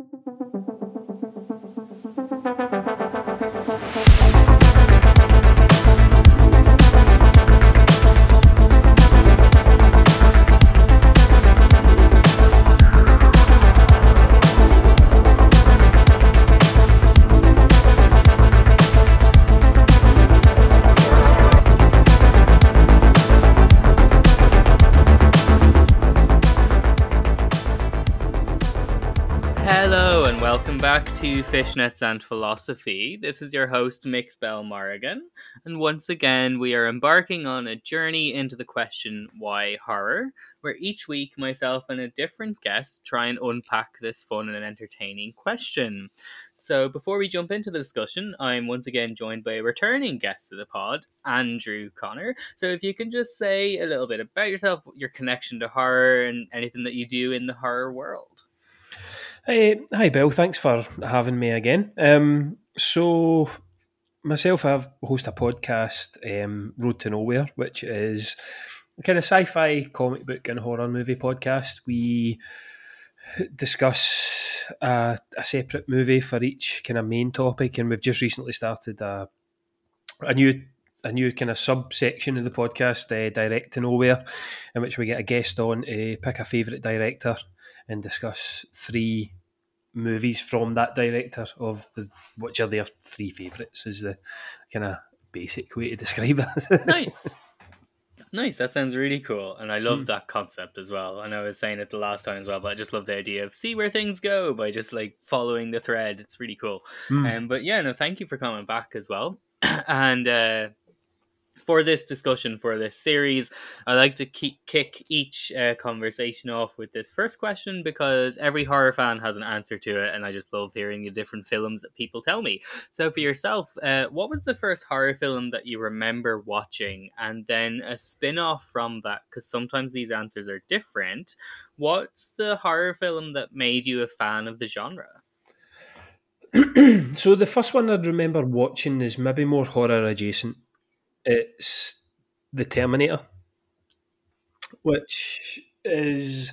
Hello and welcome back to Fishnets and Philosophy. This is your host, Mix Bell Morrigan, and once again we are embarking on a journey into the question why horror, where each week myself and a different guest try and unpack this fun and entertaining question. So before we jump into the discussion, I'm once again joined by a returning guest of the pod, Andrew Connor. So if you can just say a little bit about yourself, your connection to horror, and anything that you do in the horror world. Hey, hi, Bill. Thanks for having me again. Um, so, myself, I have host a podcast, um, Road to Knowhere, which is a kind of sci-fi comic book and horror movie podcast. We discuss a, a separate movie for each kind of main topic, and we've just recently started a, a new a new kind of subsection of the podcast, uh, Direct to Knowhere, in which we get a guest on to pick a favourite director and discuss three movies from that director of the which are their three favourites is the kind of basic way to describe it. nice. Nice. That sounds really cool. And I love Mm. that concept as well. And I was saying it the last time as well, but I just love the idea of see where things go by just like following the thread. It's really cool. Mm. Um, but yeah, no, thank you for coming back as well. and uh, for this discussion, for this series, I like to keep, kick each uh, conversation off with this first question because every horror fan has an answer to it, and I just love hearing the different films that people tell me. So, for yourself, uh, what was the first horror film that you remember watching, and then a spin off from that? Because sometimes these answers are different. What's the horror film that made you a fan of the genre? so the first one I remember watching is maybe more horror adjacent. It's The Terminator, which is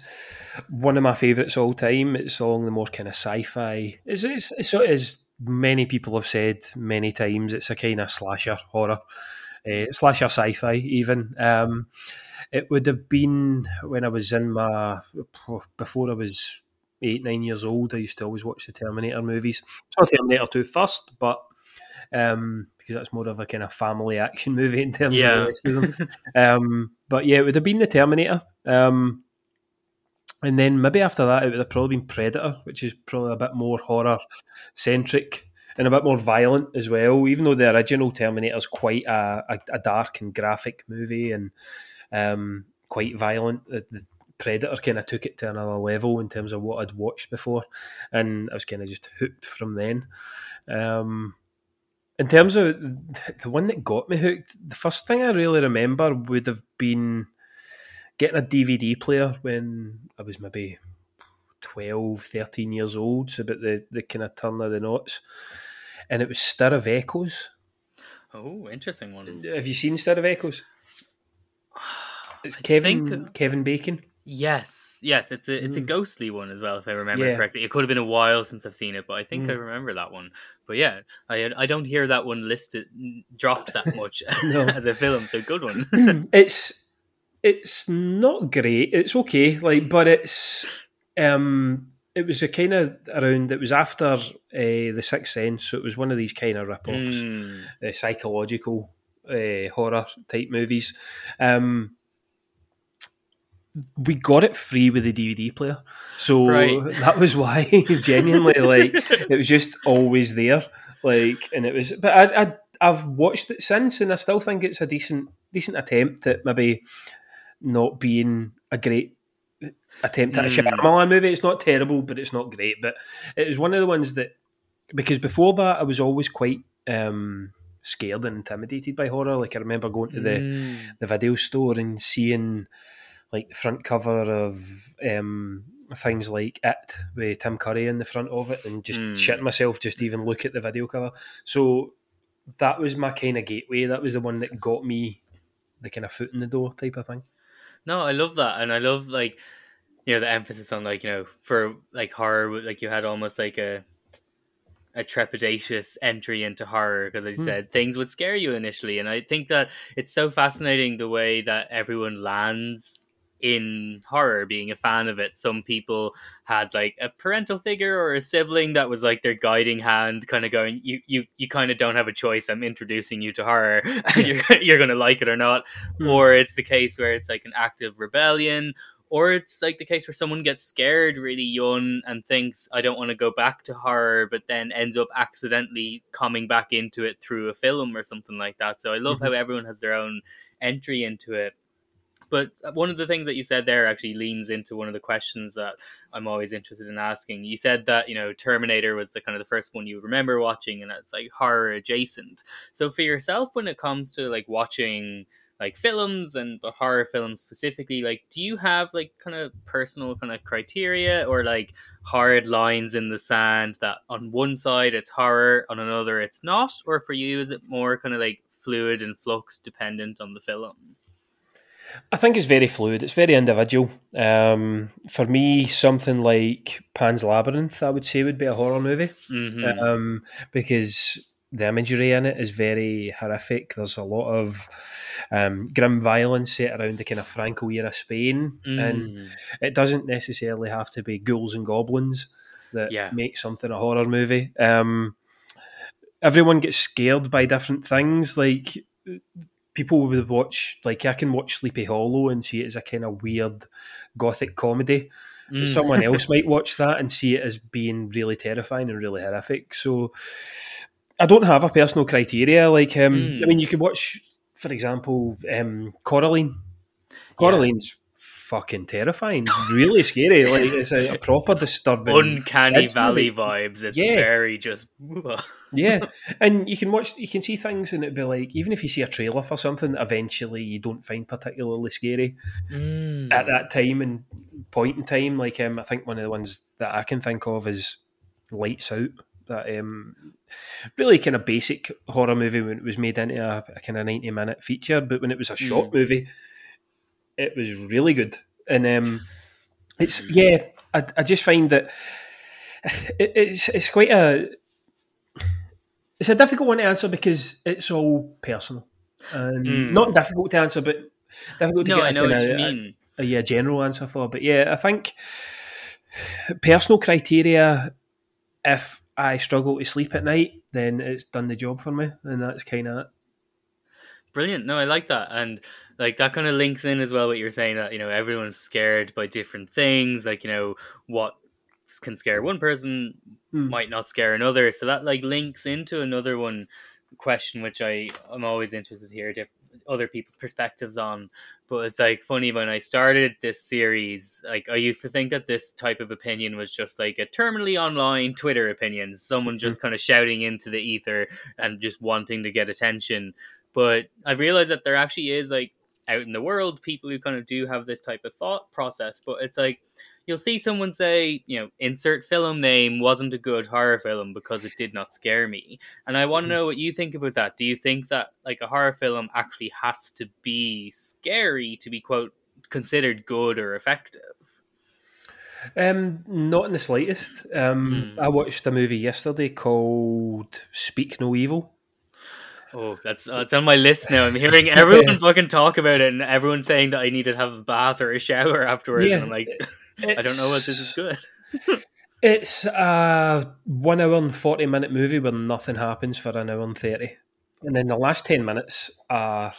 one of my favourites all time. It's along the more kind of sci-fi. It's, it's, it's as many people have said many times. It's a kind of slasher horror, uh, slasher sci-fi even. Um, it would have been when I was in my before I was eight nine years old. I used to always watch the Terminator movies. Terminator two first, but um, because that's more of a kind of family action movie in terms of the rest of them. um, but yeah, it would have been the Terminator. Um, and then maybe after that, it would have probably been Predator, which is probably a bit more horror centric and a bit more violent as well. Even though the original Terminator is quite a, a, a dark and graphic movie and um, quite violent, the, the Predator kind of took it to another level in terms of what I'd watched before, and I was kind of just hooked from then. Um, in terms of the one that got me hooked, the first thing I really remember would have been getting a DVD player when I was maybe 12, 13 years old, so about the, the kind of turn of the knots. And it was Stir of Echoes. Oh, interesting one. Have you seen Stir of Echoes? It's I Kevin think- Kevin Bacon. Yes, yes, it's a it's a Mm. ghostly one as well, if I remember Yeah. correctly. It could have been a while since I've seen it, but I think I Mm. remember that one. But yeah, I I don't hear that one listed dropped that much as a film, so good one. it's it's not great. It's okay, like, but it's um, it was a kind of around. It was after uh, the Sixth Sense, so it was one of these kind of rip-offs, Mm. uh, psychological uh, horror type movies. Um, we got it free with the DVD player, so Right. that was why. genuinely, like, it was just always there. Like, and it was. But I, I, I've watched it since, and I still think it's a decent, decent attempt at maybe not being a great attempt at a Mm. Shyamalan movie. It's not terrible, but it's not great. But it was one of the ones that because before that I was always quite um, scared and intimidated by horror. Like I remember going to the Mm. the video store and seeing like the front cover of um, things like It with Tim Curry in the front of it, and just Mm. shitting myself just even look at the video cover. So that was my kind of gateway. That was the one that got me the kind of foot in the door type of thing. No, I love that, and I love like you know the emphasis on like you know for like horror like you had almost like a a trepidatious entry into horror because I Hmm. said things would scare you initially and i think that it's so fascinating the way that everyone lands in horror being a fan of it. Some people had like a parental figure or a sibling that was like their guiding hand kind of going you you, you kind of don't have a choice. I'm introducing you to horror. And you're, you're gonna like it or not. Hmm. or it's the case where it's like an active rebellion. Or it's like the case where someone gets scared really young and thinks i don't want to go back to horror but then ends up accidentally coming back into it through a film or something like that. So i love how everyone has their own entry into it but uh, one of the things that you said there actually leans into one of the questions that I'm always interested in asking. You said that you know Terminator was the kind of the first one you remember watching, and it's like horror adjacent. So for yourself, when it comes to like watching like films and horror films specifically, like do you have like kind of personal kind of criteria or like hard lines in the sand that on one side it's horror, on another it's not, or for you is it more kind of like fluid and flux dependent on the film? I think it's very fluid. It's very individual. Um, for me, something like Pan's Labyrinth, I would say, would be a horror movie Mm-hmm. um, because the imagery in it is very horrific. There's a lot of um, grim violence set around the kind of Franco era Spain, and Mm. it doesn't necessarily have to be ghouls and goblins that Yeah. make something a horror movie. Um, everyone gets scared by different things. Like people would watch, like I can watch Sleepy Hollow and see it as a kind of weird gothic comedy. But Mm. someone else might watch that and see it as being really terrifying and really horrific. So I don't have a personal criteria. Like, um, Mm. I mean, you could watch, for example, um, Coraline. Coraline's fucking terrifying, really scary. Like, it's a, a proper disturbing. uncanny valley vibes. It's Yeah. very just. yeah, and you can watch, you can see things, and it'd be like, even if you see a trailer for something, eventually you don't find particularly scary. Mm. at that time and point in time, like um, I think one of the ones that I can think of is Lights Out. That um, really kind of basic horror movie when it was made into a, a kind of ninety minute feature, but when it was a short Mm. movie, it was really good. And um, it's yeah, I, I just find that it, it's it's quite a it's a difficult one to answer because it's all personal. Um, Mm. Not difficult to answer, but difficult to no, get I a know kinda- what you a- mean. a yeah general answer for. But yeah, I think personal criteria. If I struggle to sleep at night, then it's done the job for me, and that's kind of. Brilliant. No, I like that. And like that kind of links in as well what you're saying that, you know, everyone's scared by different things. Like, you know, what can scare one person Hmm. might not scare another. So that like links into another one question which I I'm always interested to hear diff- other people's perspectives on. But it's like funny when I started this series, like I used to think that this type of opinion was just like a terminally online Twitter opinion, someone just kind of shouting into the ether and just wanting to get attention. But I realized that there actually is like out in the world people who kind of do have this type of thought process. But it's like you'll see someone say, you know, insert film name wasn't a good horror film because it did not scare me. And I want to Mhm. know what you think about that. Do you think that like a horror film actually has to be scary to be quote considered good or effective? Um, not in the slightest. Um, Hmm. I watched a movie yesterday called Speak No Evil. Oh, that's uh, it's on my list now. I'm hearing everyone fucking talk about it, and everyone saying that I need to have a bath or a shower afterwards. Yeah, and I'm like, I don't know what this is good. It's a one hour and forty minute movie where nothing happens for an hour and thirty, and then the last ten minutes are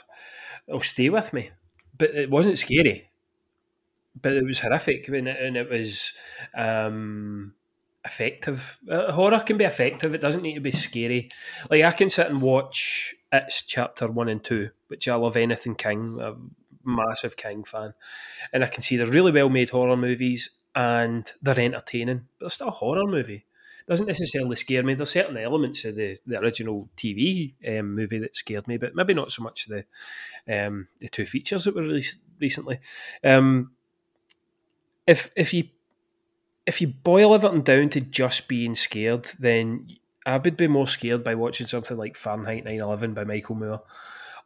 oh, stay with me. But it wasn't scary, but it was horrific, and it, and it was um, effective. Uh, horror can be effective; it doesn't need to be scary. Like I can sit and watch It's Chapter One and Two, which I love anything King. A massive King fan, and I can see they're really well made horror movies and they're entertaining, but they're still a horror movie. Doesn't necessarily scare me. There's certain elements of the, the original TV um, movie that scared me, but maybe not so much the um, the two features that were released recently. Um, if if you if you boil everything down to just being scared, then I would be more scared by watching something like Fahrenheit 9/11 by Michael Moore,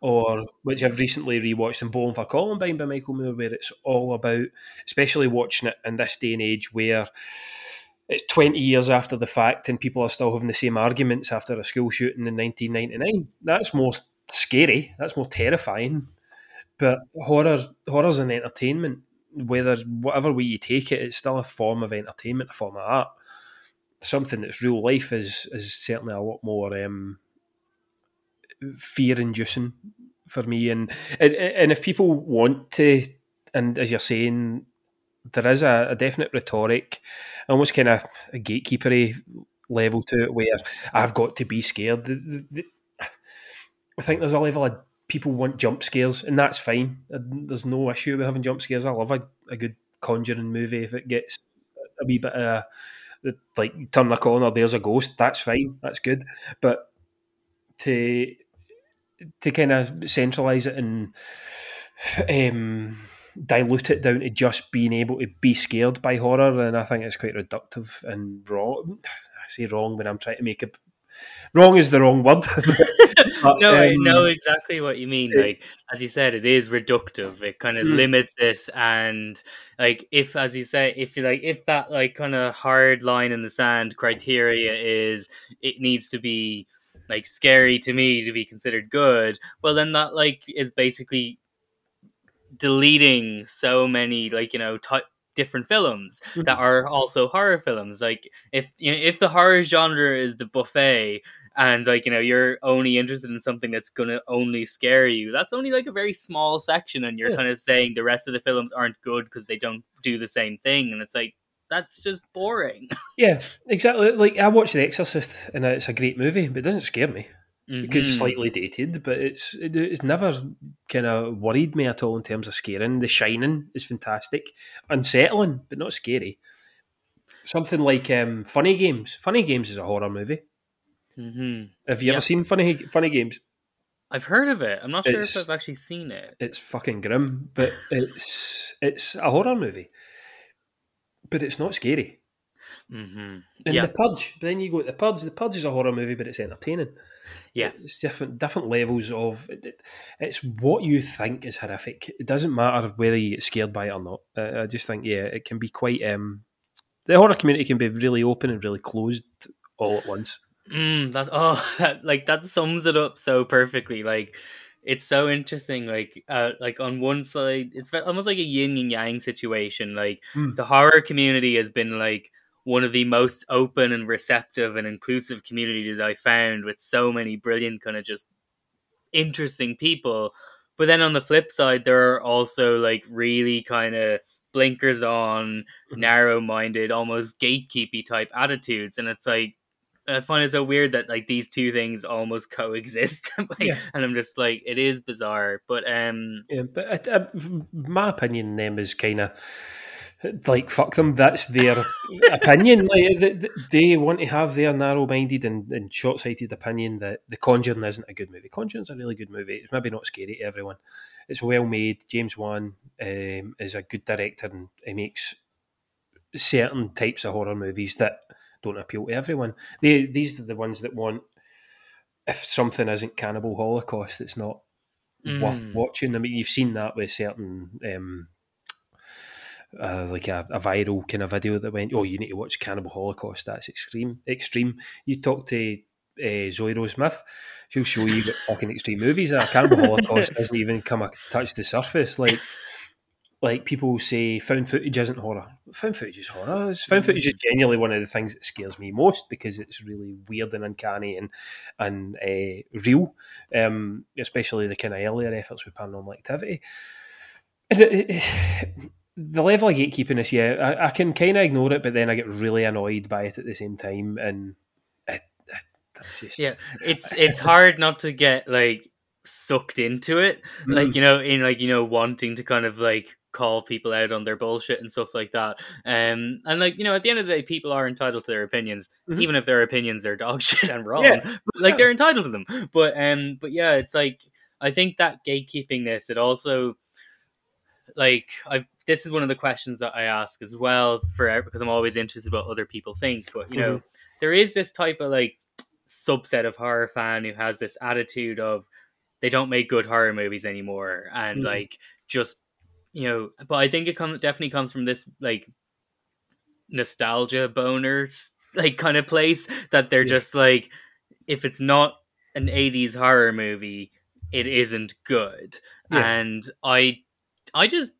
or which I've recently rewatched in Bowling for Columbine by Michael Moore, where it's all about, especially watching it in this day and age where it's 20 years after the fact and people are still having the same arguments after a school shooting in 1999. That's more scary, that's more terrifying. But horror, horror's an entertainment. Whether whatever way you take it, it's still a form of entertainment, a form of art. Something that's real life is is certainly a lot more um, fear inducing for me. And, and and if people want to, and as you're saying, there is a, a definite rhetoric, almost kind of a gatekeepery level to it, where I've got to be scared. I think there's a level of people want jump scares, and that's fine. There's no issue with having jump scares. I love a, a good Conjuring movie if it gets a wee bit of like turn the corner, there's a ghost. That's fine. That's good. But to to kind of centralize it and um, dilute it down to just being able to be scared by horror, and I think it's quite reductive and wrong. I say wrong when I'm trying to make it. Wrong is the wrong word. but, no, um, I know exactly what you mean. Like as you said, it is reductive. It kind of mm. limits it, and like if, as you say, if you like, if that like kind of hard line in the sand criteria is, it needs to be like scary to me to be considered good. Well, then that like is basically deleting so many like you know t- different films that mm-hmm. are also horror films. Like if you know, if the horror genre is the buffet and like you know you're only interested in something that's gonna only scare you, that's only like a very small section, and you're yeah. kind of saying the rest of the films aren't good because they don't do the same thing, and it's like that's just boring. Yeah, exactly. Like I watched The Exorcist, and it's a great movie, but it doesn't scare me mm-hmm. because it's slightly dated, but it's it, it's never kind of worried me at all in terms of scaring. The Shining is fantastic, unsettling but not scary. Something like um, Funny Games. Funny Games is a horror movie. Mm-hmm. Have you ever seen Funny Funny Games? I've heard of it. I'm not sure it's, if I've actually seen it. It's fucking grim, but it's it's a horror movie, but it's not scary. Mm-hmm. And the Purge. But then you go to the Purge. The Purge is a horror movie, but it's entertaining. Yeah, it's different different levels of. It's what you think is horrific. It doesn't matter whether you get scared by it or not. I just think yeah, it can be quite. Um, the horror community can be really open and really closed all at once. Mm, that oh, that, like that sums it up so perfectly. Like it's so interesting. Like uh, like on one side, it's almost like a yin and yang situation. Like mm. the horror community has been like one of the most open and receptive and inclusive communities I found with so many brilliant kind of just interesting people. But then on the flip side, there are also like really kind of blinkers on, narrow minded, almost gatekeepy type attitudes. And it's like, I find it so weird that like these two things almost coexist. like, yeah. And I'm just like, it is bizarre. But um, yeah, but uh, my opinion, them is kind of like fuck them. That's their opinion. Like they, they, want to have their narrow-minded and, and short-sighted opinion that The Conjuring isn't a good movie. Conjuring's a really good movie. It's maybe not scary to everyone. It's well made. James Wan um, is a good director and he makes certain types of horror movies that don't appeal to everyone. They, these are the ones that want if something isn't Cannibal Holocaust, it's not mm. worth watching. I mean, you've seen that with certain. Um, uh, like a, a, viral kind of video that went, "Oh, you need to watch Cannibal Holocaust. That's extreme. Extreme." You talk to uh, Zoe Rose Smith, she'll show you what fucking extreme movies are. Cannibal Holocaust doesn't even come a touch the surface. Like, like people say, found footage isn't horror. Found footage is horror. Found footage is genuinely one of the things that scares me most because it's really weird and uncanny and and uh, real. Um, especially the kind of earlier efforts with paranormal activity. And it, it, the level of gatekeeping is yeah, I, I can kind of ignore it, but then I get really annoyed by it at the same time, and it, it, that's just yeah. It's it's hard not to get like sucked into it, mm. like you know, in like you know, wanting to kind of like call people out on their bullshit and stuff like that. Um, and like you know, at the end of the day, people are entitled to their opinions, mm-hmm. even if their opinions are dog shit and wrong. Yeah, but, like yeah. they're entitled to them. But um, but yeah, it's like I think that gatekeepingness. It also like I this is one of the questions that I ask as well for because I'm always interested what other people think. But you know, mm-hmm. there is this type of like subset of horror fan who has this attitude of they don't make good horror movies anymore, and Mm. like just you know. But I think it comes definitely comes from this like nostalgia boners like kind of place that they're Yeah. just like if it's not an 80s horror movie it isn't good Yeah. and i i just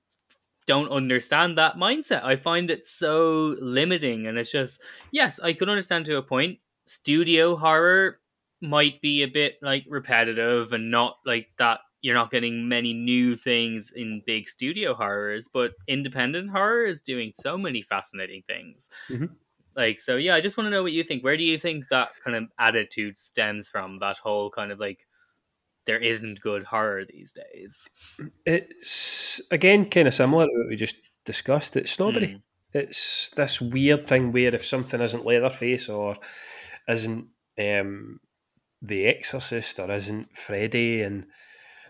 don't understand that mindset i find it so limiting and it's just yes i could understand to a point studio horror might be a bit like repetitive and not like that you're not getting many new things in big studio horrors but independent horror is doing so many fascinating things Mhm. like so yeah i just want to know what you think where do you think that kind of attitude stems from that whole kind of like there isn't good horror these days It's again kind of similar to what we just discussed. It's snobbery. Mm. It's this weird thing where if something isn't Leatherface or isn't um, The Exorcist or isn't Freddy and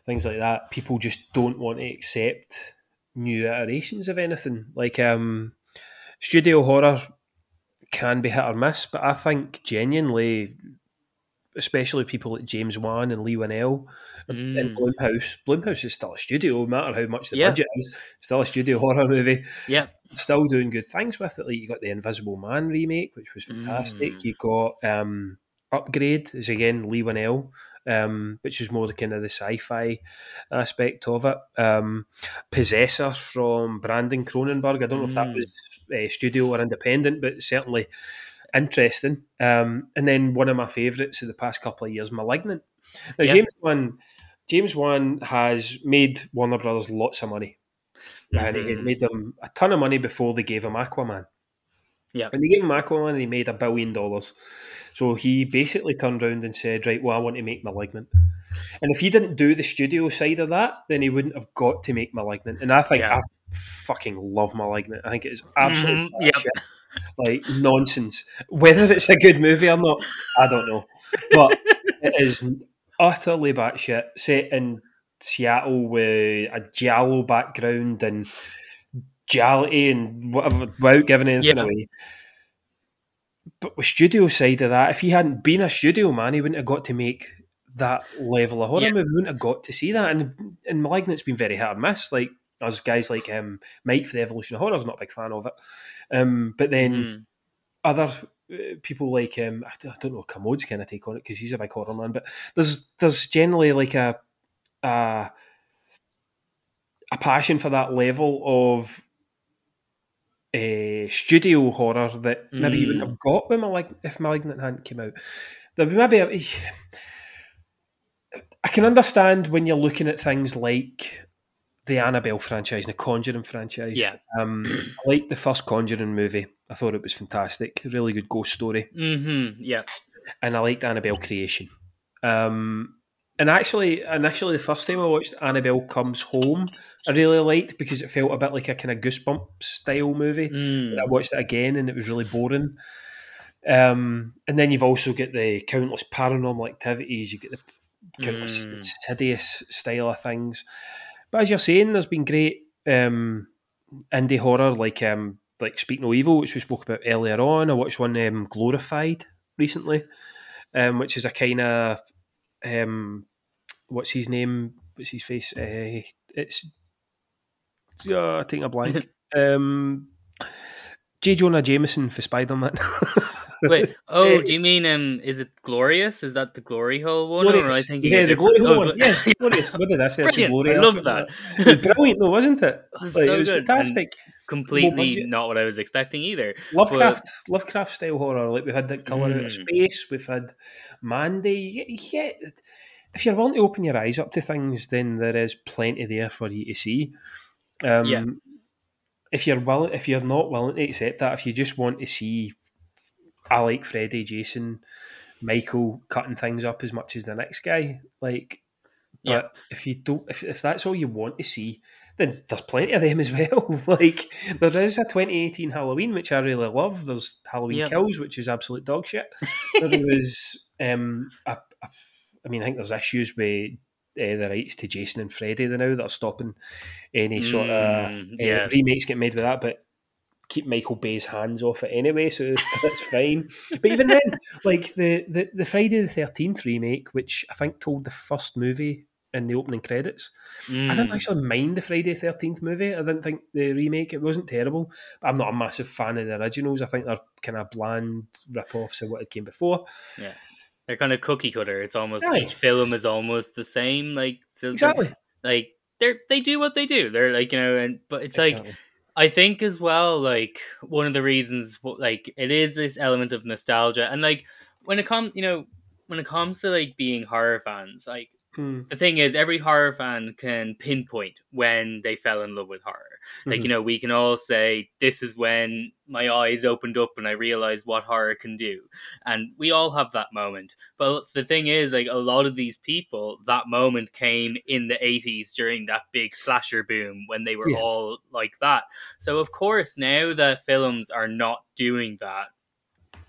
things like that, people just don't want to accept new iterations of anything. Like um, studio horror can be hit or miss, but I think genuinely, especially people like James Wan and Leigh Whannell and Mm. Blumhouse, Blumhouse is still a studio, no matter how much the Yeah. budget is, still a studio horror movie yeah still doing good things with it. Like you got the Invisible Man remake, which was fantastic. Mm. You got um, Upgrade, is again Leigh Whannell, um, which is more the kind of the sci-fi aspect of it. Um, Possessor from Brandon Cronenberg. I don't know if that Mm. was uh, studio or independent, but certainly interesting. Um, and then one of my favourites of the past couple of years, Malignant. Now Yeah. James Wan, James Wan has made Warner Brothers lots of money and he had Mhm. made them a ton of money before they gave him Aquaman. Yeah. And they gave him Aquaman and he made a billion dollars. So he basically turned around and said, Right, well, I want to make Malignant. And if he didn't do the studio side of that, then he wouldn't have got to make Malignant. And I think Yeah. I fucking love Malignant. I think it is absolutely Mhm, yep. shit. like nonsense. Whether it's a good movie or not, I don't know. But it is utterly batshit. Set in Seattle with a giallo background and duality and whatever, without giving anything Yeah. away. But with studio side of that, if he hadn't been a studio man, he wouldn't have got to make that level of horror Yeah. movie. He wouldn't have got to see that. And and Malignant's been very hard miss. Like us guys like um, Mike for the Evolution of Horror is not a big fan of it. Um, but then Mm. other uh, people like um, I, don't- I don't know Commode's kind of take on it because he's a big horror man. But there's there's generally like a a, a passion for that level of uh, studio horror that maybe you wouldn't Mm. have got when Malig- if Malignant hadn't came out. There would maybe a, I can understand when you're looking at things like the Annabelle franchise, and the Conjuring franchise. Yeah. Um, I liked the first Conjuring movie. I thought it was fantastic. Really good ghost story. Mhm, yeah And I liked Annabelle Creation. Um, and actually, initially, the first time I watched Annabelle Comes Home, I really liked because it felt a bit like a kind of Goosebumps style movie. Mm. I watched it again and it was really boring. Um, and then you've also got the countless paranormal activities. You get the countless Mm. insidious style of things. But as you're saying, there's been great um, indie horror like um, like Speak No Evil, which we spoke about earlier on. I watched one um, Glorified recently, um, which is a kind of um, what's his name? What's his face? Uh, it's uh, I think a blank. um, J. Jonah Jameson for Spider Man. Wait, oh, Eh, do you mean um? Is it Glorious? Is that the Glory Hole one, or. I think yeah, the glory hole one. Yeah, yeah, glorious. What did I say? I love that. It was brilliant, though, wasn't it? It was Like, so it was good and fantastic. completely not what I was expecting either. Lovecraft, Lovecraft style horror. Like we've had that Color Out Mm. of Space. We've had Mandy. You get- you get- if you're willing to open your eyes up to things, then there is plenty there for you to see. Um, Yeah. If you're willing, if you're not willing to accept that, if you just want to see, I like Freddy, Jason, Michael cutting things up as much as the next guy. Like, but Yeah. if you don't, if, if that's all you want to see, then there's plenty of them as well. like there is a 2018 Halloween which I really love. There's Halloween Yep. Kills which is absolute dog shit. there was, um, a, a, I mean, I think there's issues with uh, the rights to Jason and Freddy now that are stopping any sort of Mm, uh, yeah. remakes get made with that, but. Keep Michael Bay's hands off it anyway, so that's fine. But even then, like the, the, the Friday the Thirteenth remake, which I think told the first movie in the opening credits. Mm. I didn't actually mind the Friday the Thirteenth movie. I didn't think the remake it wasn't terrible. I'm not a massive fan of the originals. I think they're kind of bland rip-offs of what it came before. Yeah, they're kind of cookie cutter. It's almost Aye. each film is almost the same. Like Exactly. like they're they do what they do. They're like you know, and but it's like I think as well, like one of the reasons, like it is this element of nostalgia, and like when it comes, you know, when it comes to like being horror fans, like Hmm. the thing is, every horror fan can pinpoint when they fell in love with horror. Like Mhm. you know, we can all say this is when my eyes opened up and I realized what horror can do, and we all have that moment. But the thing is, like a lot of these people, that moment came in the '80s during that big slasher boom when they were Yeah. all like that. So of course, now that films are not doing that.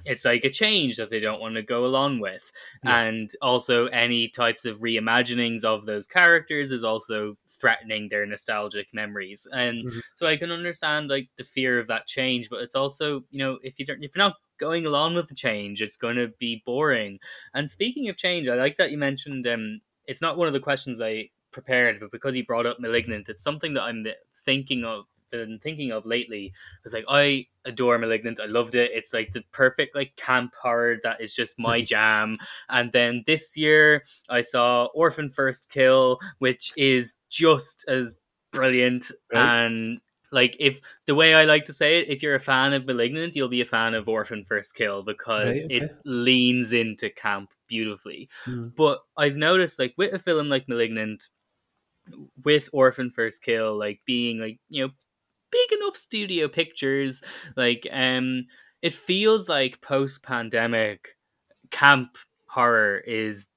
It's like a change that they don't want to go along with Yeah. and also any types of reimaginings of those characters is also threatening their nostalgic memories and Mhm. so i can understand like the fear of that change but it's also you know if you don't if you're not going along with the change it's going to be boring and speaking of change i like that you mentioned um it's not one of the questions i prepared but because he brought up malignant it's something that i'm thinking of been thinking of lately it's like i adore malignant i loved it it's like the perfect like camp horror that is just my jam and then this year I saw Orphan First Kill, which is just as brilliant. Right. And like, if the way I like to say it, if you're a fan of Malignant, you'll be a fan of Orphan First Kill because Right, okay. it leans into camp beautifully. Hmm. But I've noticed, like, with a film like Malignant, with Orphan First Kill, like being like you know big enough studio pictures, like um, it feels like post pandemic camp horror is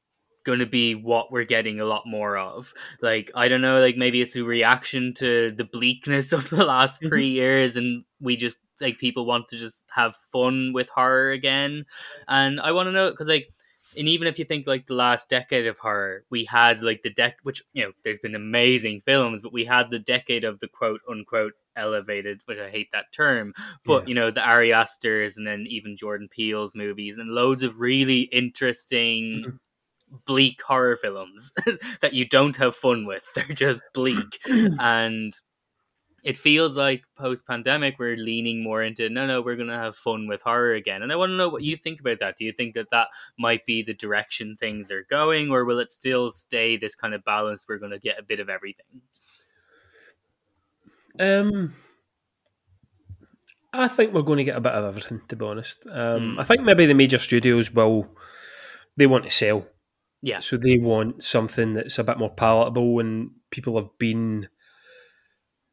going to be what we're getting a lot more of. Like I don't know, like maybe it's a reaction to the bleakness of the last Mhm. three years, and we just like people want to just have fun with horror again. And I want to know because like. And even if you think like the last decade of horror, we had like the deck, which you know, there's been amazing films, but we had the decade of the quote unquote elevated, which I hate that term, but Yeah. you know the Ari Aster's and then even Jordan Peele's movies and loads of really interesting Mhm. bleak horror films that you don't have fun with they're just bleak and it feels like post pandemic we're leaning more into no no we're going to have fun with horror again and i want to know what you think about that do you think that that might be the direction things are going or will it still stay this kind of balance we're going to get a bit of everything Um, I think we're going to get a bit of everything, to be honest. Um, Hmm. I think maybe the major studios will, they want to sell. yeah So they want something that's a bit more palatable and people have been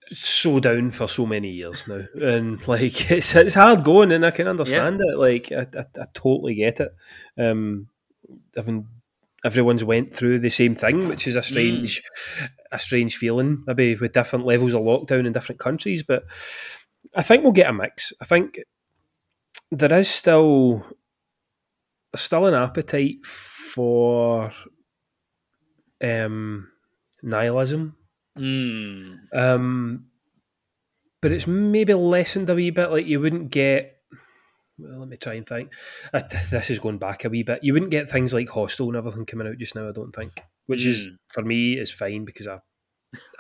so down for so many years now. And like, it's, it's hard going and I can understand it. Like, I, I, I totally get it. Um, having everyone's went through the same thing, which is a strange, a strange feeling. Maybe with different levels of lockdown in different countries, but I think we'll get a mix. I think there is still still an appetite for um, nihilism, mm. um, but it's maybe lessened a wee bit. Like you wouldn't get. Well, let me try and think. Th- This is going back a wee bit. You wouldn't get things like Hostel and everything coming out just now. I don't think, which is Mm. for me is fine because I,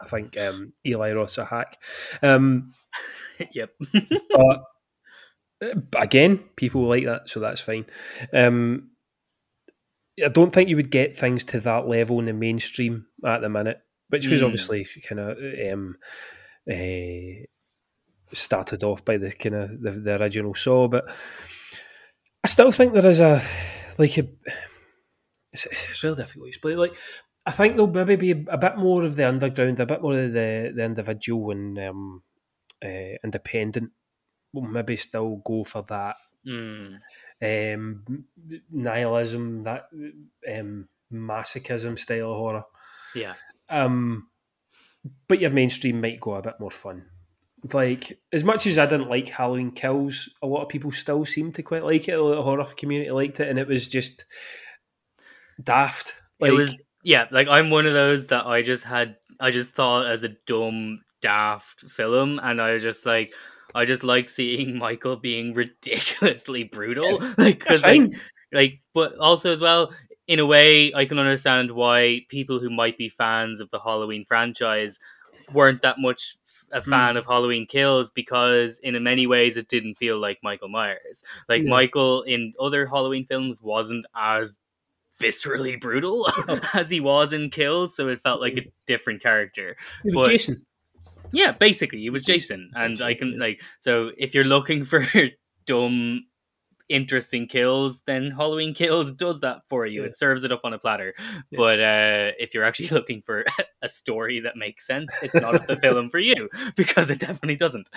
I think um, Eli Roth's a hack. Um, yep but, uh, but again, people like that, so that's fine. Um, I don't think you would get things to that level in the mainstream at the minute, which was Mm. obviously kind of um, uh, started off by the kind of the, the original Saw, but I still think there is a like a. It's, it's really difficult to explain. Like, I think there'll maybe be a bit more of the underground, a bit more of the the individual and um, uh, independent. Will maybe still go for that mm. um, nihilism, that um, masochism style of horror. yeah Um, but your mainstream might go a bit more fun. Like as much as I didn't like Halloween Kills, a lot of people still seem to quite like it. A lot of horror community liked it, and it was just daft. Like, it was yeah like i'm one of those that i just had i just thought as a dumb daft film and i was just like i just like seeing michael being ridiculously brutal like that's 'cause, like, like but also as well in a way, I can understand why people who might be fans of the Halloween franchise weren't that much a Hmm. fan of Halloween Kills because, in many ways, it didn't feel like Michael Myers. Like Yeah. Michael in other Halloween films wasn't as viscerally brutal as he was in Kills, so it felt like a different character. It was But- Jason. Yeah, basically, it was. Jason, and I can like so if you're looking for dumb, interesting kills, then Halloween Kills does that for you. Yeah. It serves it up on a platter. Yeah. But uh, if you're actually looking for a story that makes sense, it's not the film for you because it definitely doesn't.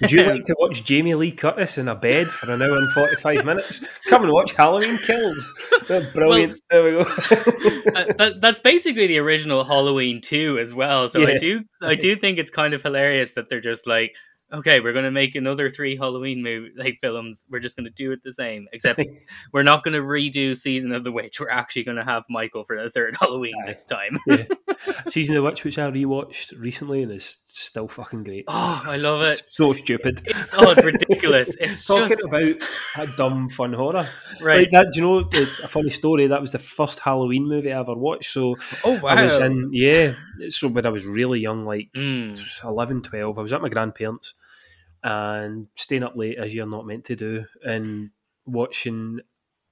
Would you like to watch Jamie Lee Curtis in a bed for an hour and 45 minutes? Come and watch Halloween Kills. Oh, brilliant. there we go. Uh, that, that's basically the original Halloween 2 as well. So I do I do think it's kind of hilarious that they're just like, okay, we're gonna make another three Halloween movie like films. We're just gonna do it the same, except we're not gonna redo Season of the Witch. We're actually gonna have Michael for the third Halloween Aye. this time. Season of the Witch, which I rewatched recently and is still fucking great. Oh, I love it. It's so stupid. It's it's ridiculous. It's Talking just about a dumb fun horror. right. Like that, do you know a funny story? That was the first Halloween movie I ever watched. So oh wow. I was in, yeah. So when I was really young, like Mm. 11, 12, I was at my grandparents and staying up late as you're not meant to do and watching,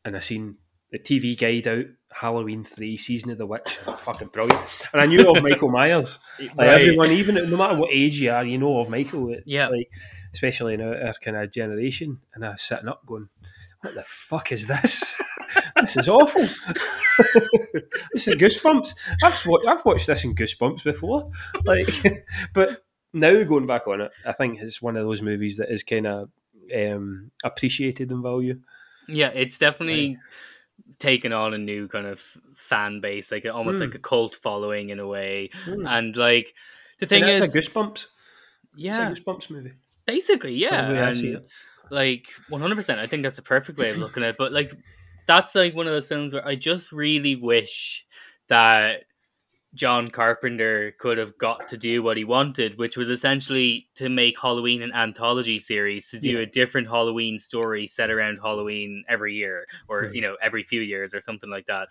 and I seen the TV guide out Halloween 3 Season of the Witch. Fucking brilliant. And I knew of Michael Myers. Like Right. everyone, even no matter what age you are, you know of Michael. Yeah. Like, especially in our, our kind of generation. And I was sitting up going, what the fuck is this? this is awful. this is Goosebumps. I've, I've watched this in Goosebumps before. Like, but now going back on it, I think it's one of those movies that is kind of um, appreciated in value. Yeah, it's definitely taken on a new kind of fan base, like almost Mm. like a cult following in a way. Mm. And like the thing is, it's a Goosebumps. yeah, It's a Goosebumps movie. basically, yeah, the way I see and like one hundred percent. I think that's a perfect way of looking at it. But like that's like one of those films where I just really wish that John Carpenter could have got to do what he wanted, which was essentially to make Halloween an anthology series, to do Yeah. a different Halloween story set around Halloween every year, or Mhm. you know, every few years, or something like that,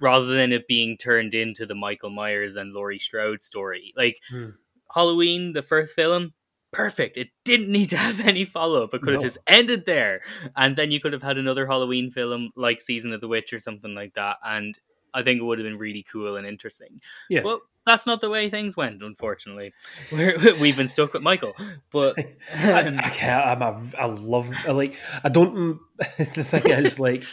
rather than it being turned into the Michael Myers and Laurie Strode story. Like Hmm. Halloween, the first film, perfect. It didn't need to have any follow up. It could have just ended there, and then you could have had another Halloween film like Season of the Witch or something like that, and I think it would have been really cool and interesting. Yeah. But that's not the way things went, unfortunately. We're, we've been stuck with Michael. But I, I, can't- I'm a, I love I like I don't the thing is like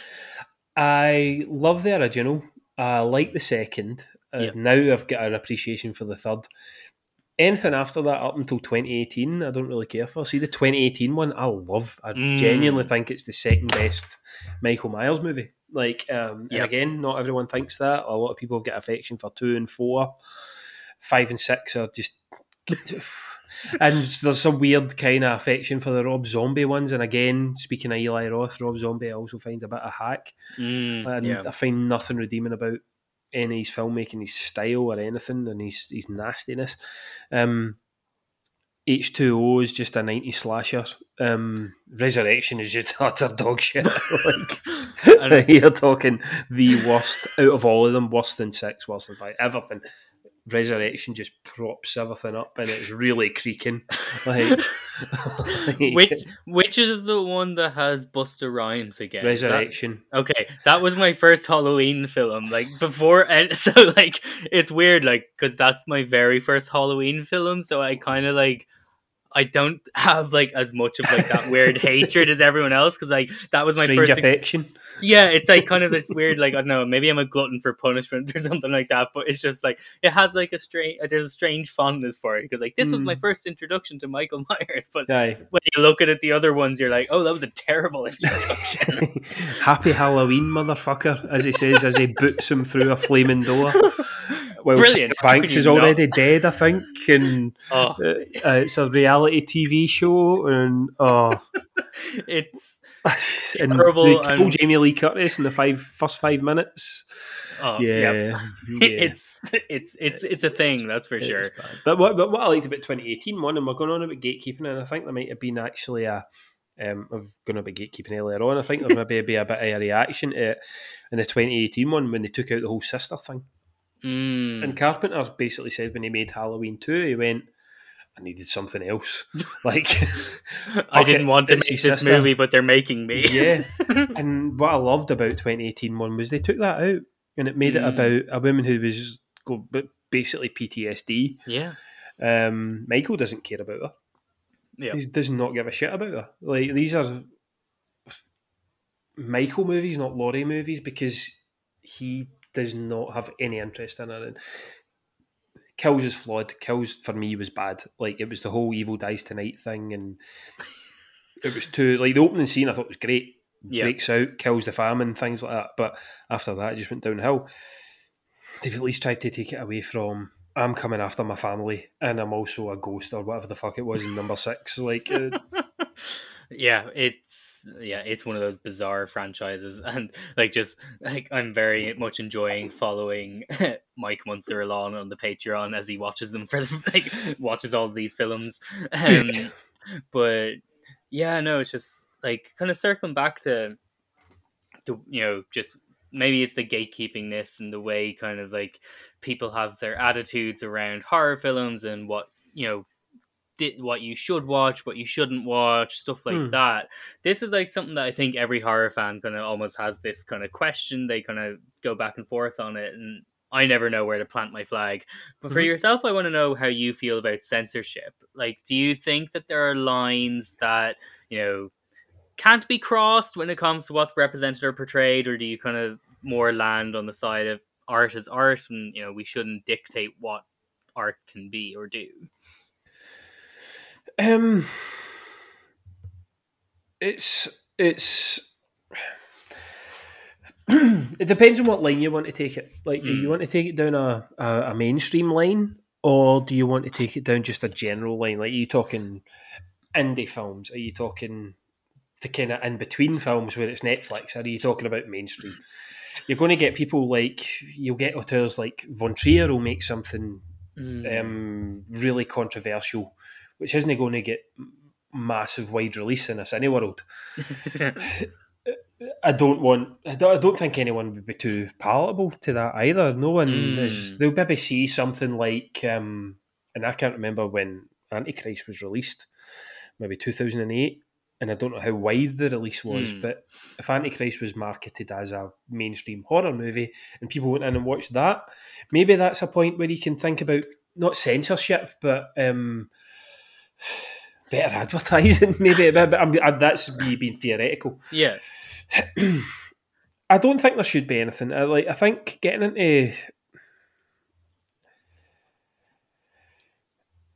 I love the original I like the second uh, Yeah. now I've got an appreciation for the third anything after that up until 2018 I don't really care for see the 2018 one I love I Mm. genuinely think it's the second best Michael Myers movie like um, Yeah. and again not everyone thinks that a lot of people get affection for two and four five and six are just and there's some weird kind of affection for the Rob Zombie ones. And again, speaking of Eli Roth, Rob Zombie I also find a bit of hack. Mm, And yeah. I find nothing redeeming about any of his filmmaking, his style or anything, and his, his nastiness. Um, H2O is just a 90s slasher. Um, Resurrection is just utter dog shit. like, And- you're talking the worst out of all of them, worse than six, worse than five, everything. Resurrection just props everything up and it's really creaking. Like, which which is the one that has Busta Rhymes again? Is that- Resurrection. Okay, that was my first Halloween film. Like before, and so like it's weird, like because that's my very first Halloween film. So I kind of like I don't have like as much of like that weird hatred as everyone else because like that was my Strange first. affection. Yeah, it's like kind of this weird, like I don't know, maybe I'm a glutton for punishment or something like that. But it's just like it has like a strange, there's a strange fondness for it because like this was my Mm. first introduction to Michael Myers. But Aye. when you look at it, the other ones, you're like, oh, that was a terrible introduction. Happy Halloween, motherfucker, as he says as he boots him through a flaming door. Well, Brilliant. Banks is you not? already dead, I think, and oh, uh, uh, it's a reality TV show, and oh, it's and Terrible they and- Jamie Lee Curtis in the five first five minutes. oh, yeah, yep. yeah. it's it's it's it's a thing that's for sure. But what, but what I liked about 2018 one, and we're going on about gatekeeping, and I think there might have been actually a Um, I'm going to be gatekeeping earlier on. I think there maybe be a bit of a reaction to it in the 2018 one when they took out the whole sister thing. Mm. And Carpenter basically said when he made Halloween 2, he went, I needed something else. Like, I didn't it, want to make this movie, but they're making me. yeah. And what I loved about 2018 one was they took that out and it made it Mm. about a woman who was go, basically PTSD. yeah. Um, Michael doesn't care about her. Yeah. He does not give a shit about her. Like these are Michael movies, not Laurie movies, because he does not have any interest in her. And Kills is flawed. Kills for me was bad. Like it was the whole evil dies tonight thing, and it was too like the opening scene. I thought was great. Yeah. Breaks out, kills the famine, things like that. But after that, it just went downhill. They've at least tried to take it away from. I'm coming after my family, and I'm also a ghost or whatever the fuck it was in number six. Like, uh, yeah it's yeah it's one of those bizarre franchises and like just like i'm very much enjoying following mike Muncer along on the patreon as he watches them for the, like watches all these films um but yeah no it's just like kind of circling back to the you know just maybe it's the gatekeepingness and the way kind of like people have their attitudes around horror films and what you know did what you should watch, what you shouldn't watch, stuff like Hmm. that. This is like something that I think every horror fan kind of almost has this kind of question. They kind of go back and forth on it, and I never know where to plant my flag. But for Mhm. yourself, I want to know how you feel about censorship. Like, do you think that there are lines that you know can't be crossed when it comes to what's represented or portrayed, or do you kind of more land on the side of art as art, and you know we shouldn't dictate what art can be or do? Um, it's it's. it depends on what line you want to take it. Like, do you Mm. want to take it down a, a, a mainstream line, or do you want to take it down just a general line? Like, are you talking indie films? Are you talking the kind of in between films where it's Netflix? Or are you talking about mainstream? You're going to get people like you'll get auteurs like Von Trier will make something Mm. um, really controversial, which isn't going to get massive wide release in a Cineworld. I don't want. I don't, I don't think anyone would be too palatable to that either. No one is. Mm. They'll maybe see something like, um, and I can't remember when Antichrist was released, maybe two thousand and eight. And I don't know how wide the release was, Hmm. but if Antichrist was marketed as a mainstream horror movie and people went in and watched that, maybe that's a point where you can think about not censorship, but um, better advertising. Maybe, but I'm, I, that's me being theoretical. yeah. I don't think there should be anything. I, like I think getting into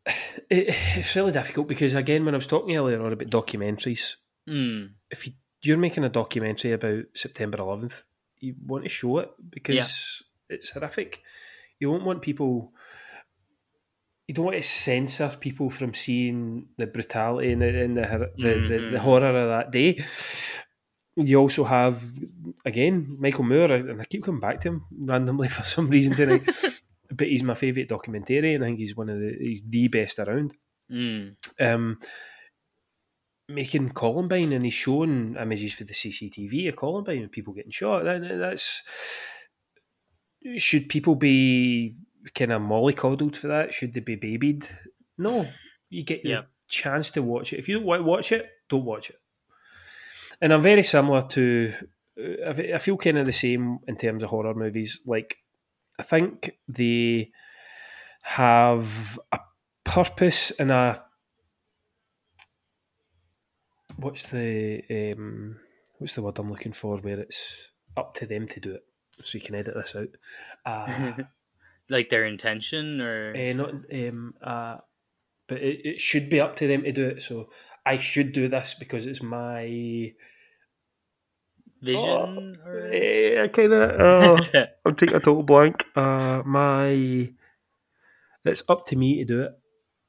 it, it's really difficult because again, when I was talking earlier on about documentaries, Mm. if you, you're making a documentary about September 11th, you want to show it because it's horrific. You won't want people. You don't want to censor people from seeing the brutality and the and the, the, the, the Mhm. horror of that day. You also have again Michael Moore, and I keep coming back to him randomly for some reason tonight. but he's my favourite documentarian. I think he's one of the he's the best around Mm. um, making Columbine and he's showing images for the CCTV of Columbine and people getting shot. That, that's should people be kind of mollycoddled for that? Should they be babied? No, you get Yeah. the chance to watch it. If you don't want to watch it, don't watch it. And I'm very similar to. uh, I I feel kind of the same in terms of horror movies. Like, I think they have a purpose and a what's the um, what's the word I'm looking for where it's up to them to do it. So you can edit this out. Uh, like their intention or eh, not um, uh, but it, it should be up to them to do it. So I should do this because it's my vision Oh, or eh, I kind of oh, I'm taking a total blank. Uh, my it's up to me to do it.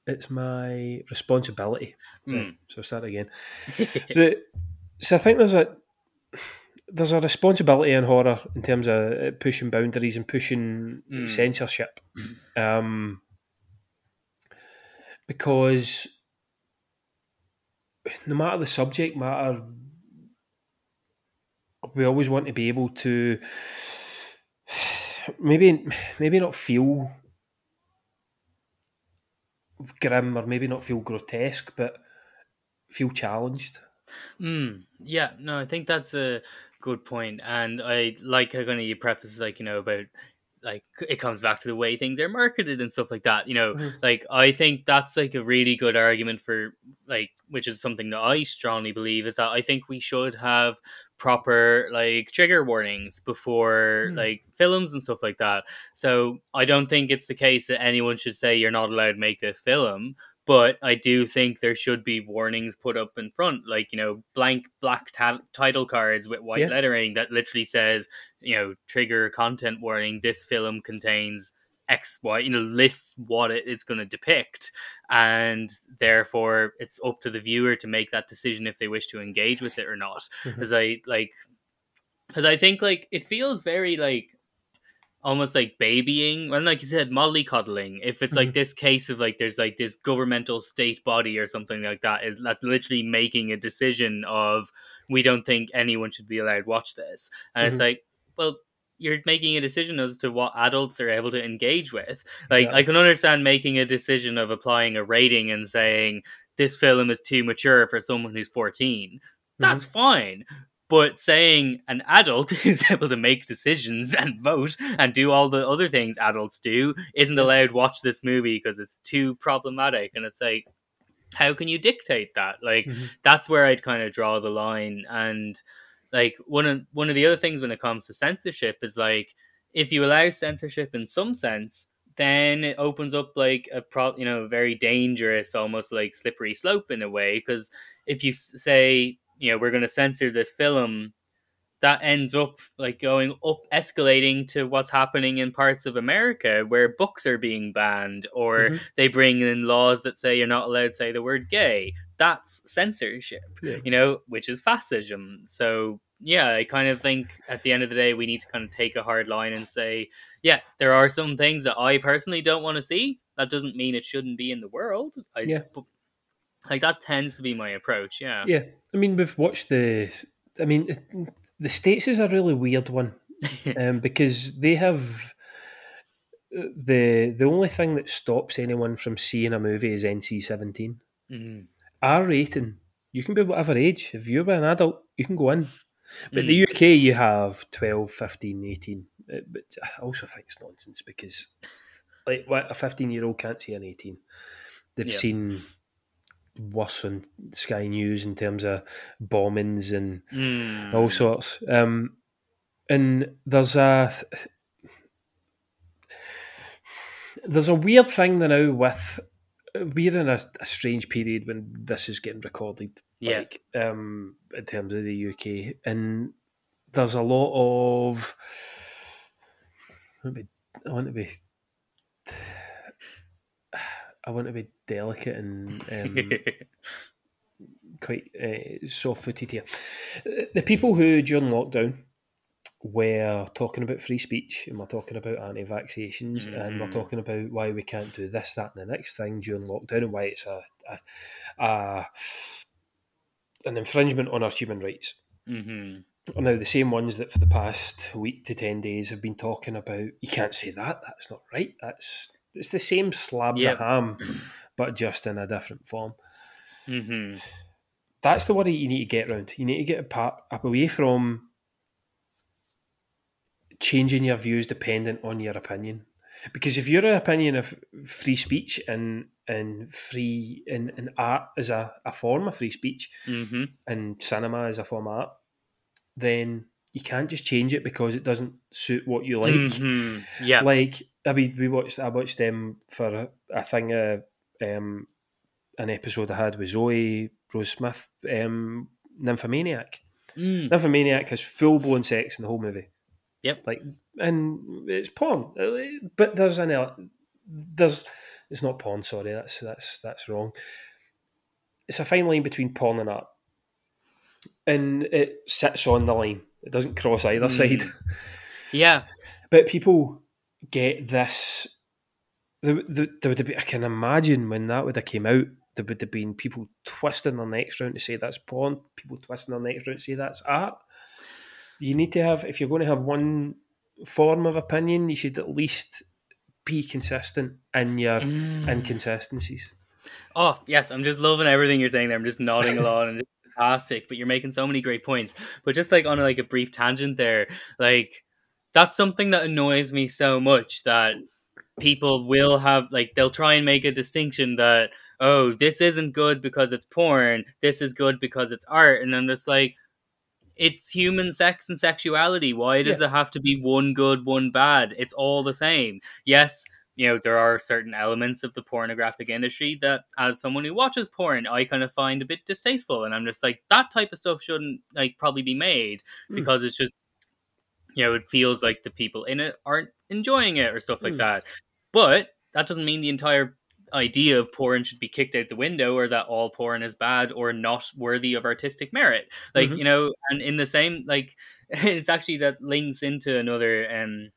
It's my responsibility. Right, Mm. so start again. so, so I think there's a there's a responsibility in horror in terms of uh, pushing boundaries and pushing Mm. censorship, um, because no matter the subject matter, we always want to be able to maybe maybe not feel grim or maybe not feel grotesque, but feel challenged. Mm, yeah, no, I think that's a good point, and I like how kind of you preface like you know about like it comes back to the way things are marketed and stuff like that. You know, Mhm. like I think that's like a really good argument for like which is something that I strongly believe is that I think we should have proper like trigger warnings before Mm. like films and stuff like that. So I don't think it's the case that anyone should say you're not allowed to make this film. But I do think there should be warnings put up in front, like you know, blank black ta- title cards with white Yeah. lettering that literally says, you know, trigger content warning. This film contains X, Y, you know, lists what it, it's going to depict, and therefore it's up to the viewer to make that decision if they wish to engage with it or not. Mm-hmm. Because I like, because I think like it feels very like almost like babying well like you said mollycoddling. If it's like Mhm. this case of like there's like this governmental state body or something like that is that's literally making a decision of we don't think anyone should be allowed to watch this. And it's Mhm. like well you're making a decision as to what adults are able to engage with. Like i can understand making a decision of applying a rating and saying this film is too mature for someone who's 14 that's fine but saying an adult who's able to make decisions and vote and do all the other things adults do isn't allowed to watch this movie because it's too problematic and it's like how can you dictate that like Mhm. that's where i'd kind of draw the line and like one of one of the other things when it comes to censorship is like if you allow censorship in some sense then it opens up like a pro you know very dangerous almost like slippery slope in a way because if you say you know we're going to censor this film that ends up like going up escalating to what's happening in parts of america where books are being banned or Mhm. they bring in laws that say you're not allowed to say the word gay that's censorship Yeah. you know which is fascism so yeah i kind of think at the end of the day we need to kind of take a hard line and say yeah there are some things that i personally don't want to see that doesn't mean it shouldn't be in the world I, Yeah. Like that tends to be my approach yeah Yeah, I mean, we've watched the. I mean, the states is a really weird one um, because they have the the only thing that stops anyone from seeing a movie is NC seventeen. Mhm. R rating. You can be whatever age. If you're an adult, you can go in. But in Mm. the UK, you have 12, 15, 18. Uh, But I also think it's nonsense because, like, what a 15 year old can't see an 18. They've Yeah. seen worse on Sky News in terms of bombings and Mm. all sorts. Um, and there's a there's a weird thing now with we're in a, a strange period when this is getting recorded. Yeah. Like, um, in terms of the UK, and there's a lot of. I want to be. I want to be, I want to be delicate and um, quite uh, soft-footed here. The people who during lockdown were talking about free speech and we're talking about anti-vaccinations and we're Mhm. talking about why we can't do this, that, and the next thing during lockdown and why it's a, a, a an infringement on our human rights. hmm are now the same ones that for the past week to 10 days have been talking about you can't say that that's not right that's it's the same slabs Yep. of ham but just in a different form. Hmm that's the worry you need to get around you need to get apart, up away from changing your views dependent on your opinion. Because if your opinion of free speech and and free and, and art is a, a form of free speech hmm and cinema is a form of art then you can't just change it because it doesn't suit what you like hmm Yeah. like I mean, we watched. I watched them for a, a thing. Uh, um, an episode I had with Zoe Rose Smith, um, Nymphomaniac. Mm. Nymphomaniac has full blown sex in the whole movie. Yep. Like, and it's porn, but there's an there's it's not porn. Sorry, that's that's that's wrong. It's a fine line between porn and art, and it sits on the line. It doesn't cross either Mm. side. Yeah. But people get this. The, the, there would have been, I can imagine when that would have came out, there would have been people twisting their necks around to say that's porn, people twisting their necks around to say that's art. You need to have, if you're going to have one form of opinion, you should at least be consistent in your mm. inconsistencies. Oh yes, I'm just loving everything you're saying there. I'm just nodding along and just fantastic. But you're making so many great points. But just like on a, like a brief tangent there, like that's something that annoys me so much that people will have like they'll try and make a distinction that oh this isn't good because it's porn this is good because it's art and i'm just like it's human sex and sexuality why does yeah. it have to be one good one bad it's all the same yes you know there are certain elements of the pornographic industry that as someone who watches porn i kind of find a bit distasteful and i'm just like that type of stuff shouldn't like probably be made mm. because it's just you know it feels like the people in it aren't enjoying it or stuff like mm. that but that doesn't mean the entire idea of porn should be kicked out the window or that all porn is bad or not worthy of artistic merit like mm-hmm. you know and in the same like it's actually that links into another um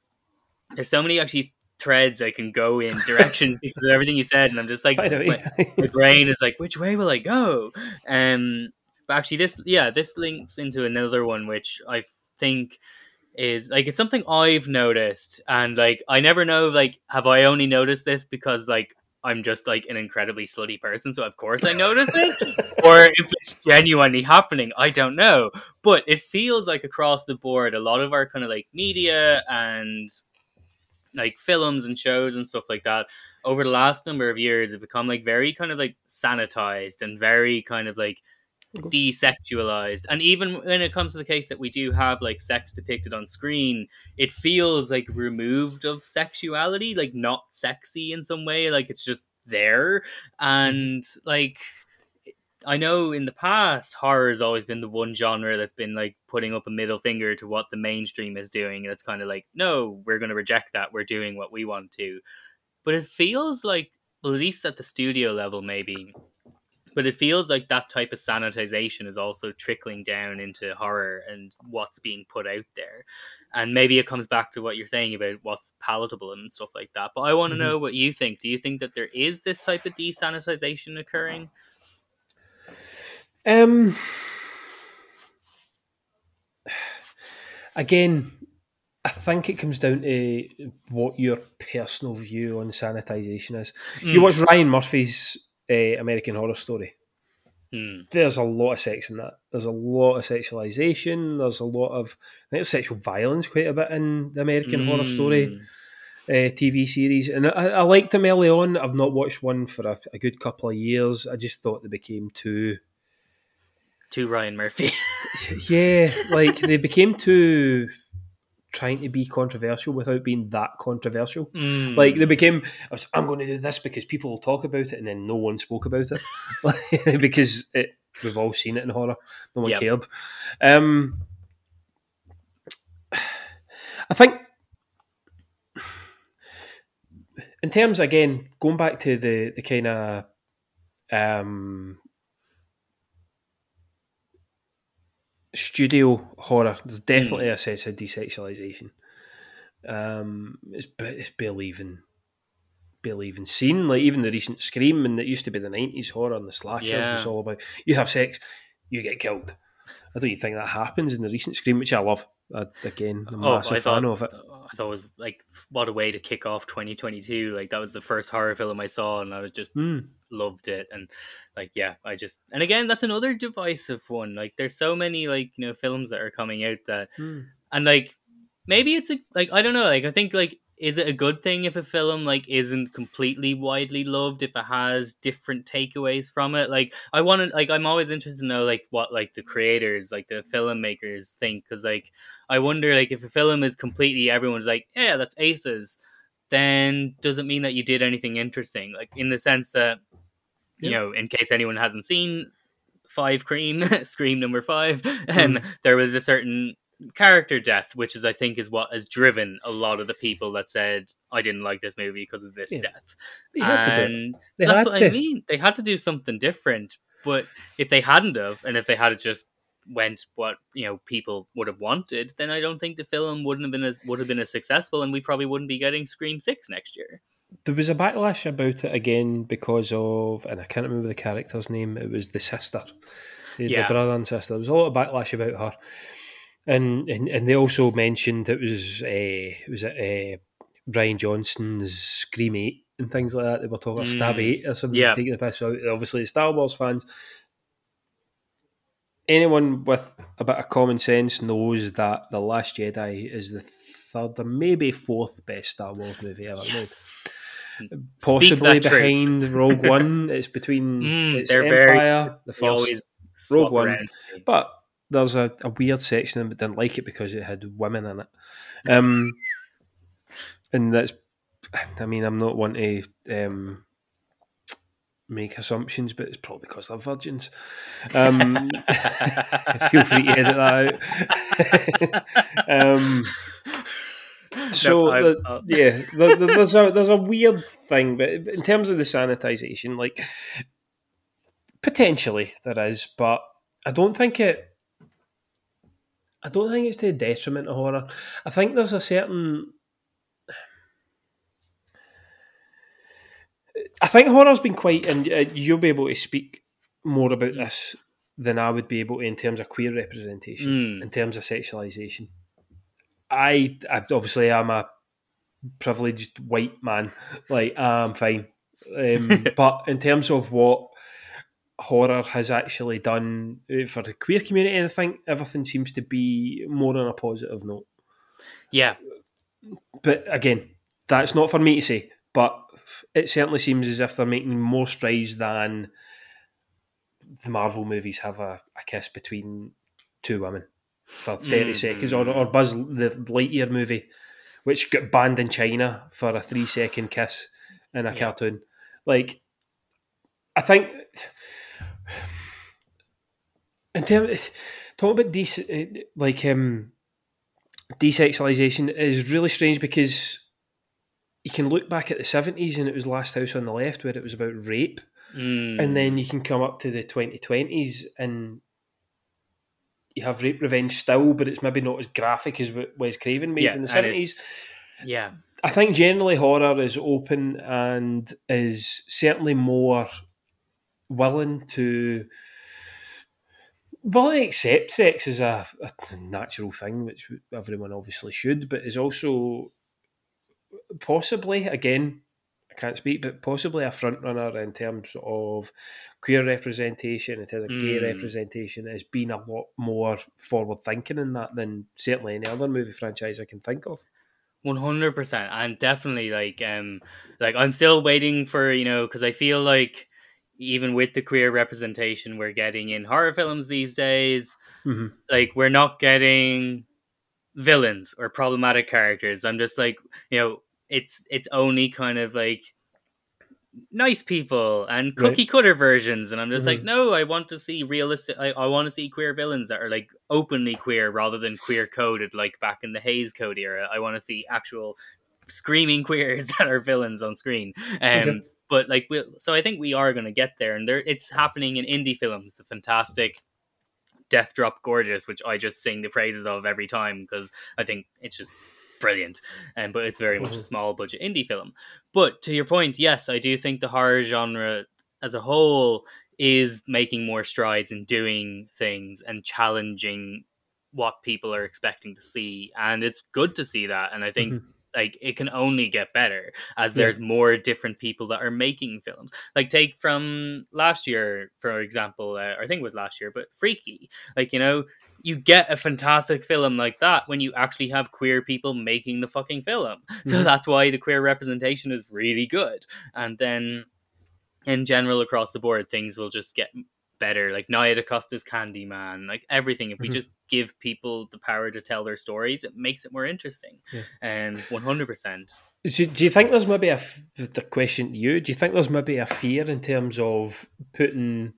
there's so many actually threads I can go in directions because of everything you said, and I'm just like, my, my, brain is like, which way will I go? Um, but actually, this yeah, this links into another one which I think is like it's something I've noticed, and like I never know like have I only noticed this because like I'm just like an incredibly slutty person, so of course I notice it, or if it's genuinely happening, I don't know. But it feels like across the board, a lot of our kind of like media and like films and shows and stuff like that over the last number of years have become like very kind of like sanitized and very kind of like desexualized. And even when it comes to the case that we do have like sex depicted on screen it feels like removed of sexuality like not sexy in some way like it's just there. Mm-hmm. And like I know in the past horror has always been the one genre that's been like putting up a middle finger to what the mainstream is doing and it's kind of like no we're going to reject that. We're doing what we want to. But it feels like at least at the studio level maybe but it feels like that type of sanitization is also trickling down into horror and what's being put out there. And maybe it comes back to what you're saying about what's palatable and stuff like that but i want to mm-hmm. know what you think. Do you think that there is this type of desanitization occurring um again I think it comes down to what your personal view on sanitization is. Mm. You watch Ryan Murphy's uh, American Horror Story. Mm. There's a lot of sex in that. There's a lot of sexualization. There's a lot of I think sexual violence quite a bit in the American mm. Horror Story uh, TV series. And I, I, liked them early on. I've not watched one for a, a, good couple of years. I just thought they became too too Ryan Murphy. yeah, like they became too trying to be controversial without being that controversial. Mm. Like they became, I was, I'm going to do this because people will talk about it, and then no one spoke about it because it, we've all seen it in horror. No one yep. cared. Um, I think, in terms again, going back to the the kind of um, studio horror, there's definitely mm. a sense of desexualization. Um, it's it's barely even seen. Like even the recent Scream, and it used to be the nineties horror and the slashers yeah. was all about you have sex, you get killed. I don't even think that happens in the recent Scream, which I love. I, again, I'm a oh, massive fan of it. I thought it was like what a way to kick off 2022. Like that was the first horror film I saw, and I was just mm. loved it. And like yeah i just and again that's another divisive one like there's so many like you know films that are coming out that mm. and like maybe it's a like i don't know like i think like is it a good thing if a film like isn't completely widely loved if it has different takeaways from it? Like i want to like i'm always interested to know like what like the creators like the filmmakers think because like i wonder like if a film is completely everyone's like yeah that's aces then does it mean that you did anything interesting? Like in the sense that you know, in case anyone hasn't seen Five Cream, Scream number five, mm. um, there was a certain character death, which is I think is what has driven a lot of the people that said I didn't like this movie because of this yeah. death. and that's what to. I mean. They had to do something different. But if they hadn't have, and if they had just went what you know people would have wanted, then I don't think the film wouldn't have been as would have been as successful, and we probably wouldn't be getting Scream Six next year. there was a backlash about it again because of, and I can't remember the character's name. It was the sister, the, Yeah. the brother and sister. There was a lot of backlash about her, and and, and they also mentioned it was uh, it was uh, Rian Johnson's Scream Eight and things like that. They were talking about Stab Mm. Eight or something, Yeah. taking the piss out. Obviously, Star Wars fans. Anyone with a bit of common sense knows that The Last Jedi is the third or maybe fourth best Star Wars movie ever made possibly that truth. behind Rogue One. It's between Mm, it's they're very- Empire, the first, Rogue One. around. but there's a, a weird section it didn't like it because it had women in it. Um, and that's, I mean, I'm not one to um, make assumptions, but it's probably because they're virgins. Um, feel free to edit that out. um, so the- yeah, there- there- there's a there's a weird thing, but in terms of the sanitization, like potentially there is, but I don't think it. I don't think it's to the detriment of horror. I think there's a certain. I think horror's been quite, and uh, you'll be able to speak more about this than I would be able to in terms of queer representation Mm. in terms of sexualization. I, I obviously I'm a privileged white man, like I'm fine. Um, but in terms of what horror has actually done uh, for the queer community, and I think everything seems to be more on a positive note. yeah, But again, that's not for me to say. But it certainly seems as if they're making more strides than the Marvel movies have a, a kiss between two women for 30 Mm. seconds, or, or Buzz, the Lightyear movie, which got banned in China for a three second kiss in a Yeah. cartoon. Like, I think. In terms, talking about des- like um, desexualization is really strange because you can look back at the seventies and it was Last House on the Left where it was about rape, Mm. and then you can come up to the twenty twenties and you have rape revenge still, but it's maybe not as graphic as what Wes Craven made Yeah, in the seventies. yeah, I think generally horror is open and is certainly more willing to willing to accept sex as a, a natural thing, which everyone obviously should, but is also possibly again. I can't speak, but possibly a front runner in terms of queer representation, in terms of gay Mm. representation, has been a lot more forward thinking in that than certainly any other movie franchise I can think of. One hundred percent, and definitely like um like I'm still waiting for you know because I feel like even with the queer representation we're getting in horror films these days, Mhm. like we're not getting villains or problematic characters. I'm just like you know it's it's only kind of like nice people and Right. cookie cutter versions and i'm just like Mhm. no i want to see realistic i, I want to see queer villains that are like openly queer rather than queer coded like back in the Hays code era i want to see actual screaming queers that are villains on screen um Okay. but like we so i think we are going to get there and there it's happening in indie films the fantastic death drop gorgeous which i just sing the praises of every time because i think it's just brilliant um, but it's very much a Mhm. small budget indie film but to your point yes i do think the horror genre as a whole is making more strides in doing things and challenging what people are expecting to see and it's good to see that and i think Mhm. Like it can only get better as Yeah. there's more different people that are making films like take from last year for example uh, i think it was last year but freaky like you know you get a fantastic film like that when you actually have queer people making the fucking film so Mhm. that's why the queer representation is really good and then in general across the board things will just get better like Nia DaCosta's Candyman like everything if we Mhm. just give people the power to tell their stories it makes it more interesting and 100% So do you think there's maybe a the question to you? Do you think there's maybe a fear in terms of putting,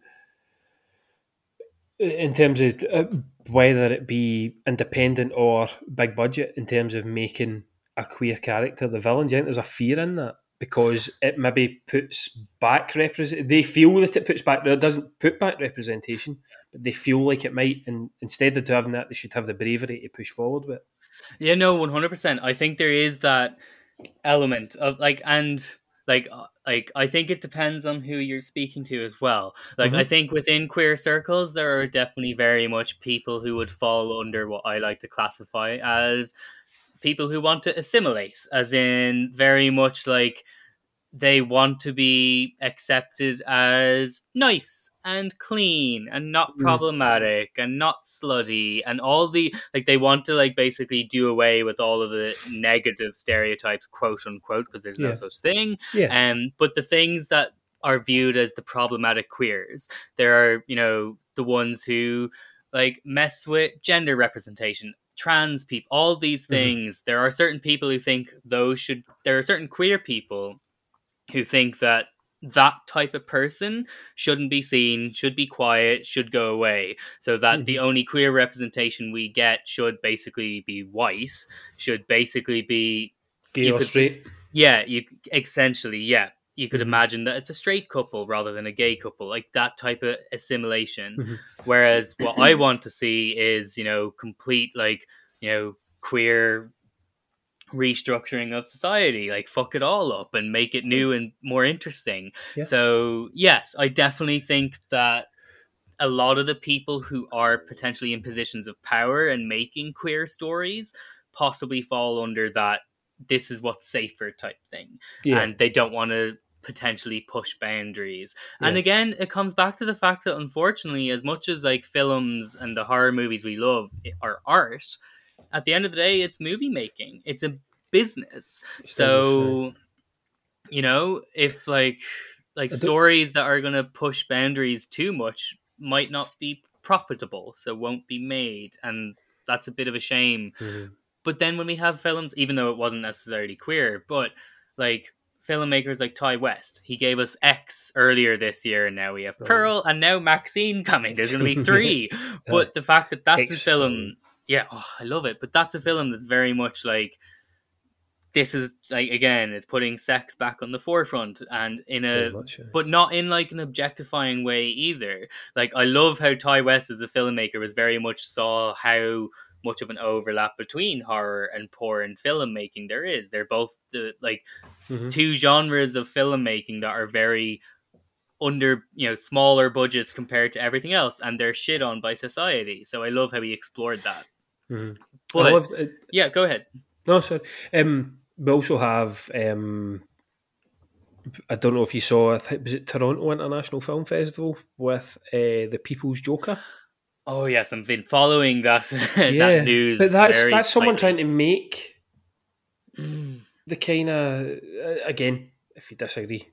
in terms of uh, whether it be independent or big budget, in terms of making a queer character the villain? Do you think there's a fear in that because it maybe puts back represent? They feel that it puts back. It doesn't put back representation, but they feel like it might. And instead of having that, they should have the bravery to push forward with. Yeah, no, one hundred percent. I think there is that element of like, and like uh, like I think it depends on who you're speaking to as well. Like I Mhm. think within queer circles there are definitely very much people who would fall under what I like to classify as people who want to assimilate, as in very much like they want to be accepted as nice and clean and not Mm. problematic and not slutty and all the like they want to like basically do away with all of the negative stereotypes quote unquote because there's no such thing Yeah. um but the things that are viewed as the problematic queers there are you know the ones who like mess with gender representation trans people all these Mhm. things there are certain people who think those should there are certain queer people who think that that type of person shouldn't be seen, should be quiet, should go away. So that the only queer representation we get should basically be white, should basically be Gay or straight. yeah, you essentially yeah. You could Mhm. imagine that it's a straight couple rather than a gay couple, like that type of assimilation. Mhm. Whereas what I want to see is, you know, complete like, you know, queer restructuring of society, like fuck it all up and make it new and more interesting. Yeah. So, yes, I definitely think that a lot of the people who are potentially in positions of power and making queer stories possibly fall under that this is what's safer type thing Yeah. and they don't want to potentially push boundaries. And again, it comes back to the fact that unfortunately, as much as like films and the horror movies we love are art, at the end of the day, it's movie making. It's a business. So, you know, if like like stories that are going to push boundaries too much might not be profitable, so won't be made, and that's a bit of a shame Mhm. but then when we have films, even though it wasn't necessarily queer, but like filmmakers like Ti West, he gave us X earlier this year, and now we have. Pearl, and now Maxine coming. There's going to be three. but the fact that that's a film, yeah, oh, I love it. But that's a film that's very much like this is like again, it's putting sex back on the forefront, and in a much, yeah. but not in like an objectifying way either. Like I love how Ti West as a filmmaker was very much saw how much of an overlap between horror and porn filmmaking there is. They're both the like Mhm. two genres of filmmaking that are very under you know smaller budgets compared to everything else and they're shit on by society so i love how he explored that Mhm. I but love it. yeah go ahead No, sorry. Um, we also have. Um, I don't know if you saw. I was it Toronto International Film Festival with uh, the People's Joker. Oh yes i've been following that, Yeah, that news But that's that's someone trying to make Mm. the kind of again. If you disagree,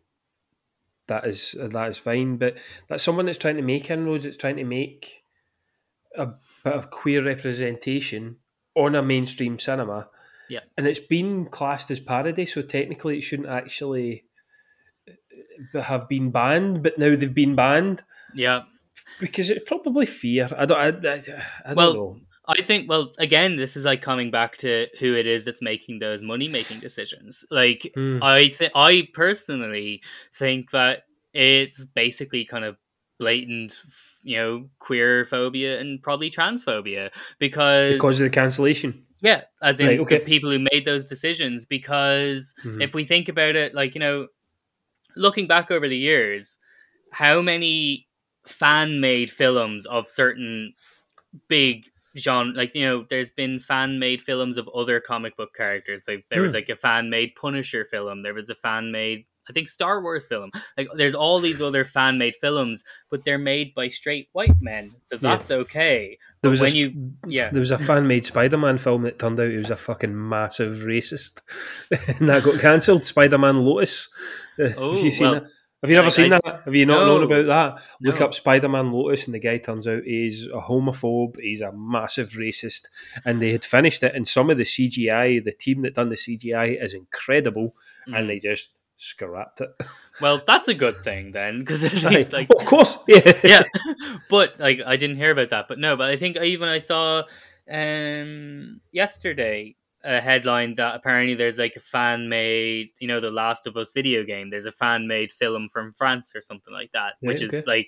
that is that is fine. But that's someone that's trying to make inroads. It's trying to make a bit of queer representation on a mainstream cinema. Yeah. and it's been classed as parody, so technically it shouldn't actually uh, have been banned. But now they've been banned yeah because it's probably fear. I don't. I, I, I don't Well, know. I think, well, again, this is like coming back to who it is that's making those money making decisions. Like, Hmm. I think, I personally think that it's basically kind of blatant, you know, queer phobia and probably transphobia because, because of the cancellation. yeah, as in Right, okay. the people who made those decisions. Because Mhm. if we think about it, like, you know, looking back over the years, how many fan made films of certain big genre like you know there's been fan made films of other comic book characters like there was Hmm. like a fan made punisher film there was a fan made i think star wars film like there's all these other fan made films but they're made by straight white men so Yeah. that's okay There was when a, you- yeah. there was a fan made Spider Man film that turned out he was a fucking massive racist, and that got cancelled. Spider Man Lotus. Oh, have you seen well, that? Have you never I- seen I- that? Have you not known about that? Look No. up Spider Man Lotus, and the guy turns out he's a homophobe. He's a massive racist, and they had finished it. And some of the CGI, the team that done the CGI, is incredible, and Mm. they just scrapped it. well that's a good thing then because at least like of course, yeah, yeah but like i didn't hear about that but no but i think even i saw um yesterday a headline that apparently there's like a fan made you know the last of us video game there's a fan made film from france or something like that which Right, okay. is like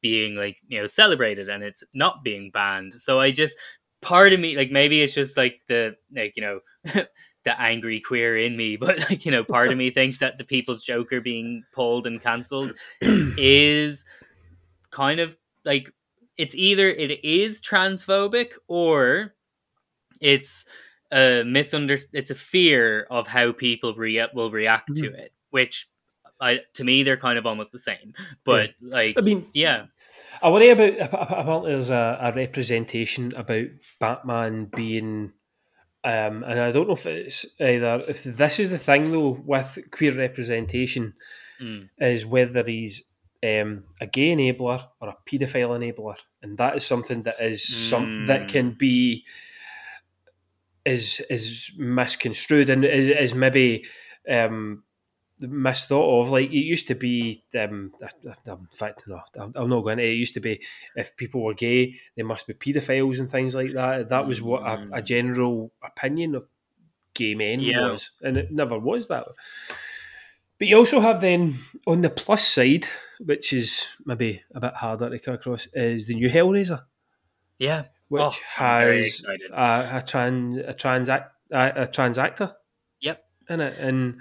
being like you know celebrated and it's not being banned so i just part of me like maybe it's just like the like you know the angry queer in me, but like you know, part of me thinks that the People's Joker being pulled and cancelled is kind of like it's either it is transphobic or it's a misunderst it's a fear of how people re- will react mm-hmm. to it which I, to me they're kind of almost the same but yeah. like i mean yeah i worry about apparently there's a, a representation about batman being um, and I don't know if it's either if this is the thing though with queer representation mm. is whether he's um, a gay enabler or a paedophile enabler, and that is something that is mm. some that can hmm. be is is misconstrued and is, is maybe um, misthought of. Like it used to be. Um, in fact, no, I'm not going to. It used to be if people were gay, they must be paedophiles and things like that. That was what a, a mm. general opinion of gay men yeah. was, and it never was that. But you also have then on the plus side, which is maybe a bit harder to come across, is the new Hellraiser. Yeah, which oh, has a, a trans a trans a, a trans actor. Yep, in it, and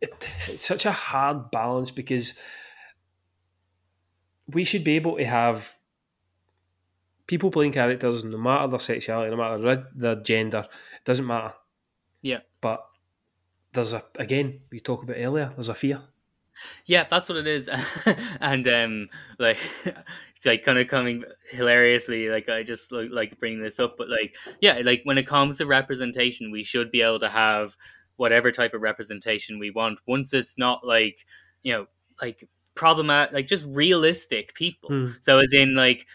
it, it's such a hard balance because we should be able to have people playing characters, no matter their sexuality, no matter their gender, it doesn't matter. Yeah, but there's a again we talked about earlier. There's a fear. Yeah, that's what it is, and um, like like kind of coming hilariously like i just like, like bringing this up but like yeah like when it comes to representation we should be able to have whatever type of representation we want once it's not like you know like problematic like just realistic people mm. so as in like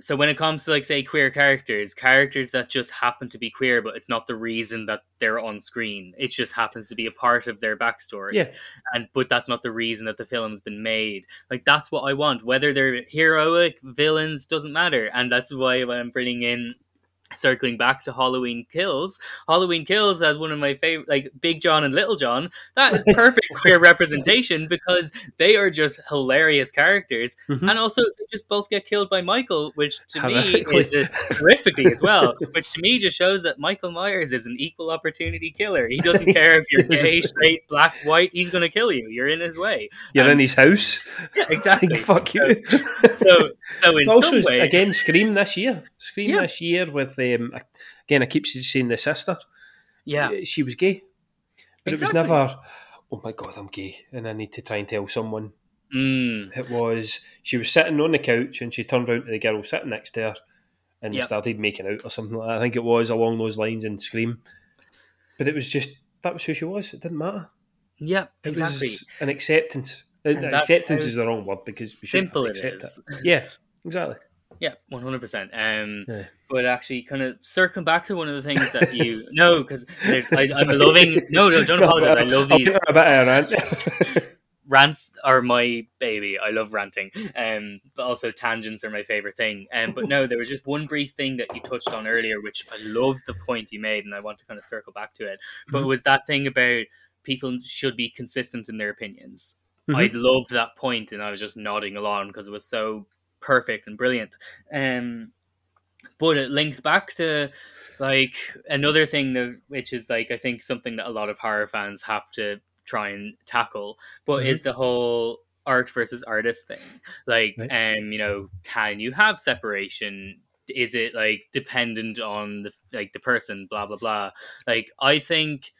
so when it comes to like say queer characters characters that just happen to be queer but it's not the reason that they're on screen. It just happens to be a part of their backstory. Yeah. And but that's not the reason that the film's been made. Like that's what i want. Whether they're heroic villains doesn't matter. And that's why i'm bringing in circling back to Halloween Kills, Halloween Kills as one of my favorite, like Big John and Little John. That is perfect queer representation because they are just hilarious characters, mm-hmm. and also they just both get killed by Michael, which to me is a, horrifically as well. Which to me just shows that Michael Myers is an equal opportunity killer. He doesn't care if you're gay, straight, black, white. He's going to kill you. You're in his way. You're um, in his house. Yeah, exactly. Fuck you. So, so, so in also, some way, again, Scream this year. Scream yeah. this year with um, again, I keep saying the sister. Yeah, she was gay, but exactly. it was never. Oh my god, I'm gay, and I need to try and tell someone. Mm. It was she was sitting on the couch and she turned around to the girl sitting next to her and yep. started making out or something like that. I think it was along those lines and scream. But it was just that was who she was. It didn't matter. Yeah, it exactly. was an acceptance. And acceptance is the wrong word because we simple it is. It. Yeah, exactly. Yeah, one hundred percent. Um, but actually, kind of circling back to one of the things that you know, because I'm loving. No, no, don't apologize. I love these. Rants are my baby. I love ranting. Um, but also tangents are my favorite thing. Um, but no, there was just one brief thing that you touched on earlier, which I loved the point you made, and I want to kind of circle back to it. But mm-hmm. it was that thing about people should be consistent in their opinions. Mm-hmm. I loved that point, and I was just nodding along because it was so perfect and brilliant. Um, but it links back to like another thing that which is like I think something that a lot of horror fans have to try and tackle, but mm-hmm. is the whole art versus artist thing. Like, right. um, you know, can you have separation? Is it like dependent on the like the person? Blah blah blah. Like, I think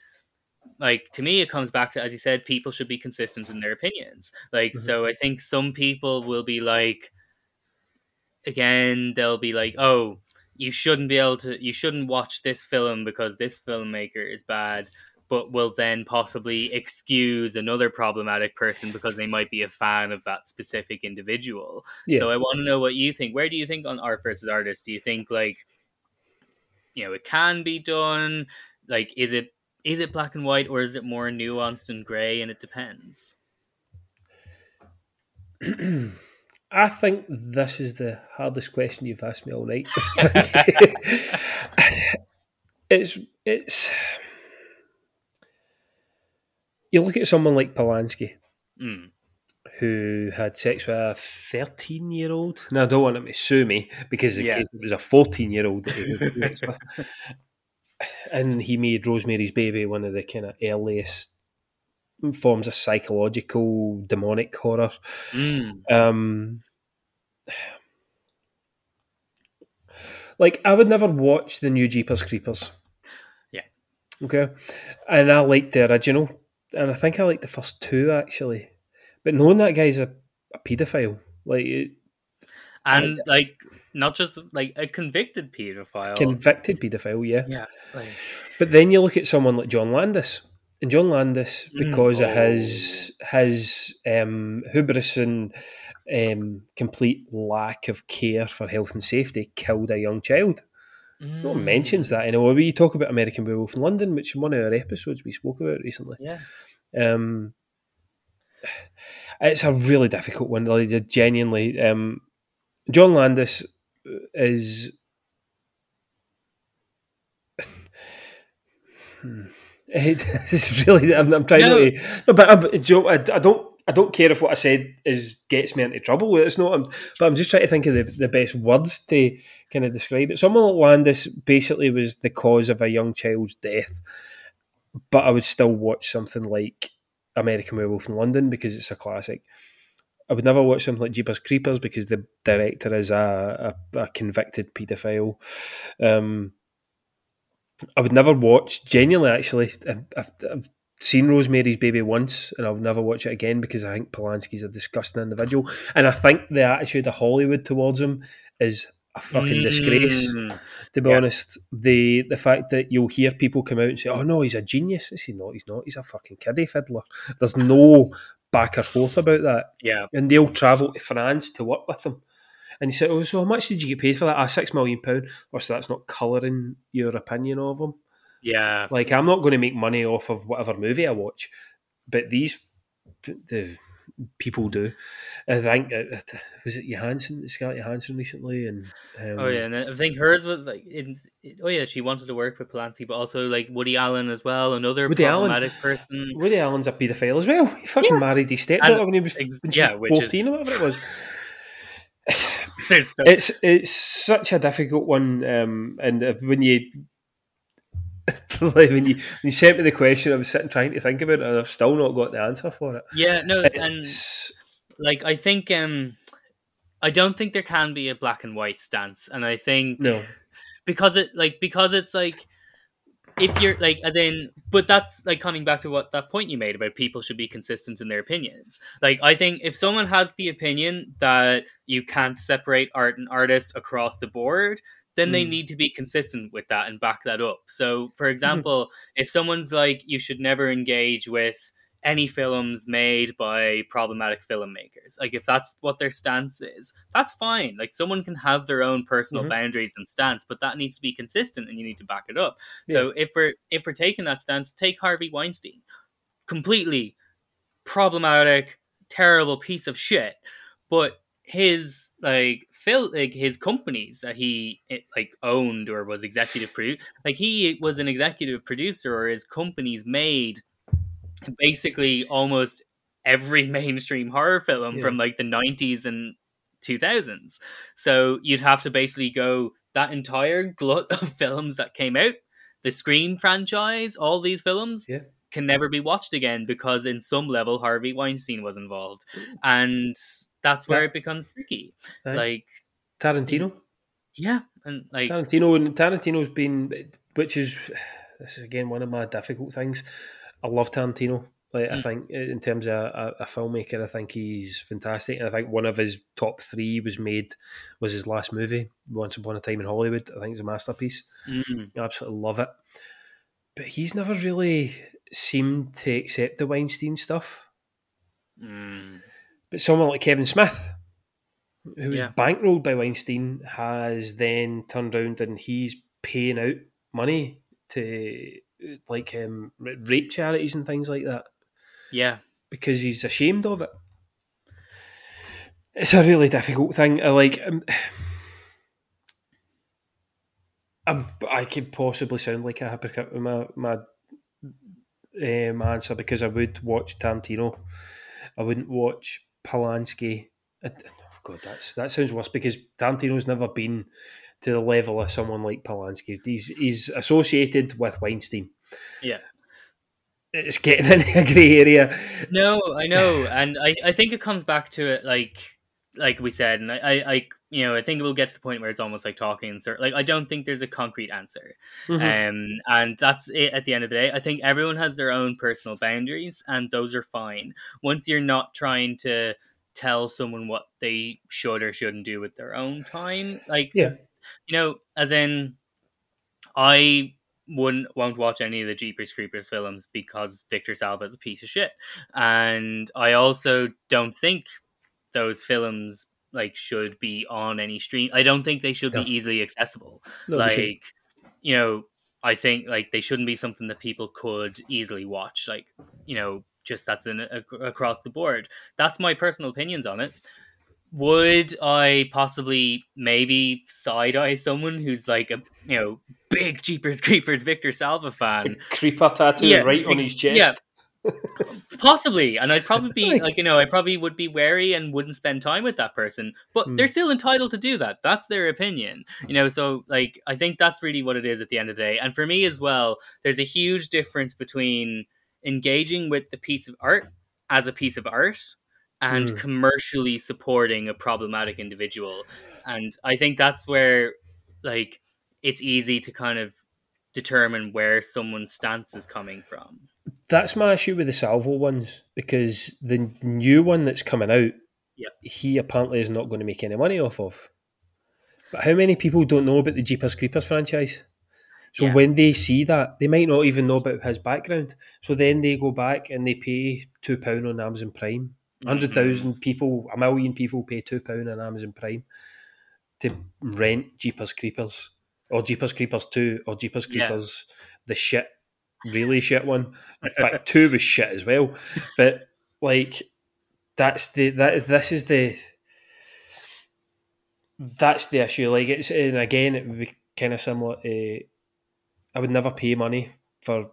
like to me it comes back to as you said people should be consistent in their opinions like mm-hmm. so i think some people will be like again they'll be like oh you shouldn't be able to you shouldn't watch this film because this filmmaker is bad but will then possibly excuse another problematic person because they might be a fan of that specific individual. Yeah. so i want to know what you think. Where do you think on art versus artist? Do you think like you know it can be done? Like is it is it black and white or is it more nuanced and gray and it depends I think this is the hardest question you've asked me all night. it's it's you look at someone like Polanski, mm. who had sex with a thirteen-year-old. Now, I don't want him to sue me because yeah. it was a fourteen-year-old that he with. and he made Rosemary's Baby one of the kind of earliest forms of psychological demonic horror. Mm. Um, like I would never watch the new Jeepers Creepers. Yeah. Okay. And I liked the original, and I think I liked the first two actually. But knowing that guy's a, a paedophile, like it- And like not just like a convicted pedophile. convicted paedophile, yeah. yeah. Like, But then you look at someone like John Landis, and John Landis, Mm, because of oh. his his um, hubris and um, complete lack of care for health and safety, killed a young child. No one mm, mentions that anymore. We talk about American Werewolf in London, which in one of our episodes we spoke about recently. Yeah. Um, it's a really difficult one. Like, genuinely, um, John Landis is. Hmm. It's really. I'm, I'm trying No. to. No, but I'm, I, I don't. I don't care if what I said is gets me into trouble. It's not. I'm, but I'm just trying to think of the, the best words to kind of describe it. Someone like Landis basically was the cause of a young child's death, but I would still watch something like American Werewolf in London because it's a classic. I would never watch something like Jeepers Creepers because the director is a, a, a convicted paedophile. Um, I would never watch, genuinely, actually, I've, I've, I've seen Rosemary's Baby once and I'll never watch it again because I think Polanski's a disgusting individual. And I think the attitude of Hollywood towards him is a fucking disgrace Mm. to be Yeah. honest. The the fact that you'll hear people come out and say, "Oh no, he's a genius." He's not. He's not. He's a fucking kiddie fiddler. There's no back or forth about that. Yeah. And they'll travel to France to work with him. And you said, "Oh, so how much did you get paid for that?" Ah, six million pound. Or so that's not colouring your opinion of him. Yeah. Like I'm not going to make money off of whatever movie I watch, but these the people do. I think uh, was it Johansson, Scarlett Johansson recently, and um, Oh yeah, and I think hers was like in. Oh yeah, she wanted to work with Polanski, but also like Woody Allen as well, another Woody Allen. problematic person. Woody Allen's a paedophile as well. He fucking Yeah. married his stepdaughter when he was, when yeah, was which is- 14 or whatever it was. So- It's it's such a difficult one, um, and uh, when you when you when you sent me the question, I was sitting trying to think about it, and I've still not got the answer for it. yeah, no, and like I think um, I don't think there can be a black and white stance, and I think no, because it like because it's like if you're like as in but that's like coming back to what that point you made about people should be consistent in their opinions like i think if someone has the opinion that you can't separate art and artist across the board then they Mm. need to be consistent with that and back that up so for example if someone's like you should never engage with any films made by problematic filmmakers. Like if that's what their stance is that's fine. Like someone can have their own personal Mhm. boundaries and stance but that needs to be consistent and you need to back it up. So if we're if we're taking that stance take harvey weinstein. Completely problematic terrible piece of shit but his like Phil like his companies that he eh, like owned or was executive producer like he was an executive producer or his companies made basically almost every mainstream horror film Yeah. from like the 90s and 2000s so you'd have to basically go that entire glut of films that came out the scream franchise all these films Yeah. can never be watched again because in some level harvey weinstein was involved and that's where Yeah. it becomes tricky like Tarantino. yeah and like Tarantino and Tarantino's been, which is this is again one of my difficult things. I love Tarantino. Like I Mm. think in terms of a, a filmmaker, I think he's fantastic, and I think one of his top three was made was his last movie, Once Upon a Time in Hollywood. I think it's a masterpiece. mm, I absolutely love it. But he's never really seemed to accept the Weinstein stuff. mm, But someone like Kevin Smith, who was Yeah. bankrolled by Weinstein, has then turned around and he's paying out money to like um, rape charities and things like that yeah because he's ashamed of it. It's a really difficult thing. I like. Um, I'm, I could possibly sound like a hypocrite with my my um, answer because I would watch Tarantino. I wouldn't watch Polanski. I- oh God, that's that sounds worse because Tarantino's never been to the level of someone like Polanski. He's he's associated with Weinstein. Yeah. It's getting in a grey area. No, I know, and I, I think it comes back to it like like we said, and I, I, I you know I think we'll get to the point where it's almost like talking. So like I don't think there's a concrete answer, Mhm. um, and that's it at the end of the day. I think everyone has their own personal boundaries, and those are fine. Once you're not trying to tell someone what they should or shouldn't do with their own time, like Yeah. You know, as in, I wouldn't won't watch any of the Jeepers Creepers films because Victor Salva is a piece of shit, and I also don't think those films like should be on any stream. I don't think they should No. be easily accessible. No, like you know, I think like they shouldn't be something that people could easily watch. Like you know, just that's in a, across the board. That's my personal opinions on it. Would I possibly maybe side eye someone who's like a you know big Jeepers Creepers Victor Salva fan? creeper tattoo Yeah, right on his chest. yeah. Possibly, and I'd probably be Like- like, you know, I probably would be wary and wouldn't spend time with that person. But Hmm. they're still entitled to do that. That's their opinion, you know. So, like, I think that's really what it is at the end of the day. And for me as well, there's a huge difference between engaging with the piece of art as a piece of art and Hmm. commercially supporting a problematic individual. And I think that's where, like, it's easy to kind of determine where someone's stance is coming from. That's my issue with the Salva ones because the new one that's coming out, Yep. he apparently is not going to make any money off of. But how many people don't know about the Jeepers Creepers franchise? So Yeah. when they see that, they might not even know about his background. So then they go back and they pay two pound on Amazon Prime. Mm-hmm. Hundred thousand people, a million people pay two pound on Amazon Prime to rent Jeepers Creepers or Jeepers Creepers Two or Jeepers Yeah. Creepers the shit, really shit one. In fact, two was shit as well. But like, that's the that this is the that's the issue. Like it's and again, it would be kind of similar. to I would never pay money for.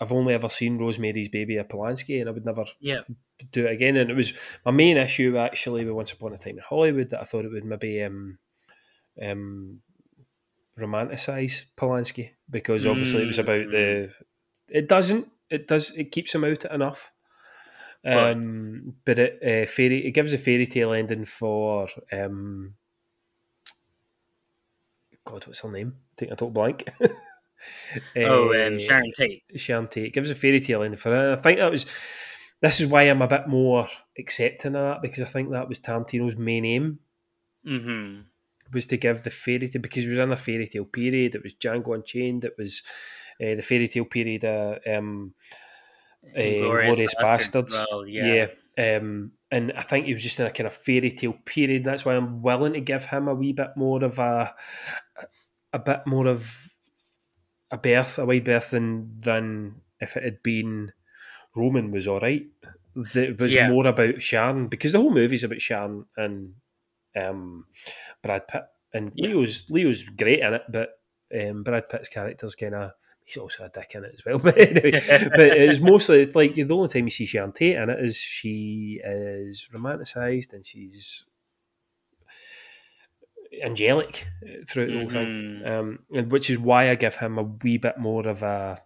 I've only ever seen Rosemary's Baby at Polanski, and I would never Yeah. do it again. And it was my main issue actually with Once Upon a Time in Hollywood that I thought it would maybe um, um, romanticize Polanski because obviously it was about the. It doesn't. It does. It keeps him out enough. Right. Um, but it uh, fairy. It gives a fairy tale ending for. Um, God, what's her name? Taking a total blank. Oh, um, Sharon Tate. Sharon Tate. Gives a fairy tale ending for. And I think that was. This is why I'm a bit more accepting of that because I think that was Tarantino's main aim Mm-hmm. was to give the fairy tale because it was in a fairy tale period. It was Django Unchained. It was uh, the fairy tale period. Uh, um, uh, Glorious Bastards. Well, yeah. yeah. Um, and I think he was just in a kind of fairy tale period. That's why I'm willing to give him a wee bit more of a, a bit more of a berth, a wide berth than than if it had been Roman was all right. It was Yeah. more about Sharon because the whole movie's about Sharon and um, Brad Pitt. And Yeah. Leo's Leo's great in it, but um, Brad Pitt's character's kind of he's also a dick in it as well. But anyway, but it's mostly it's like the only time you see Sharon Tate in it is she is romanticised and she's angelic uh, throughout the whole thing, Mhm. um, and which is why I give him a wee bit more of a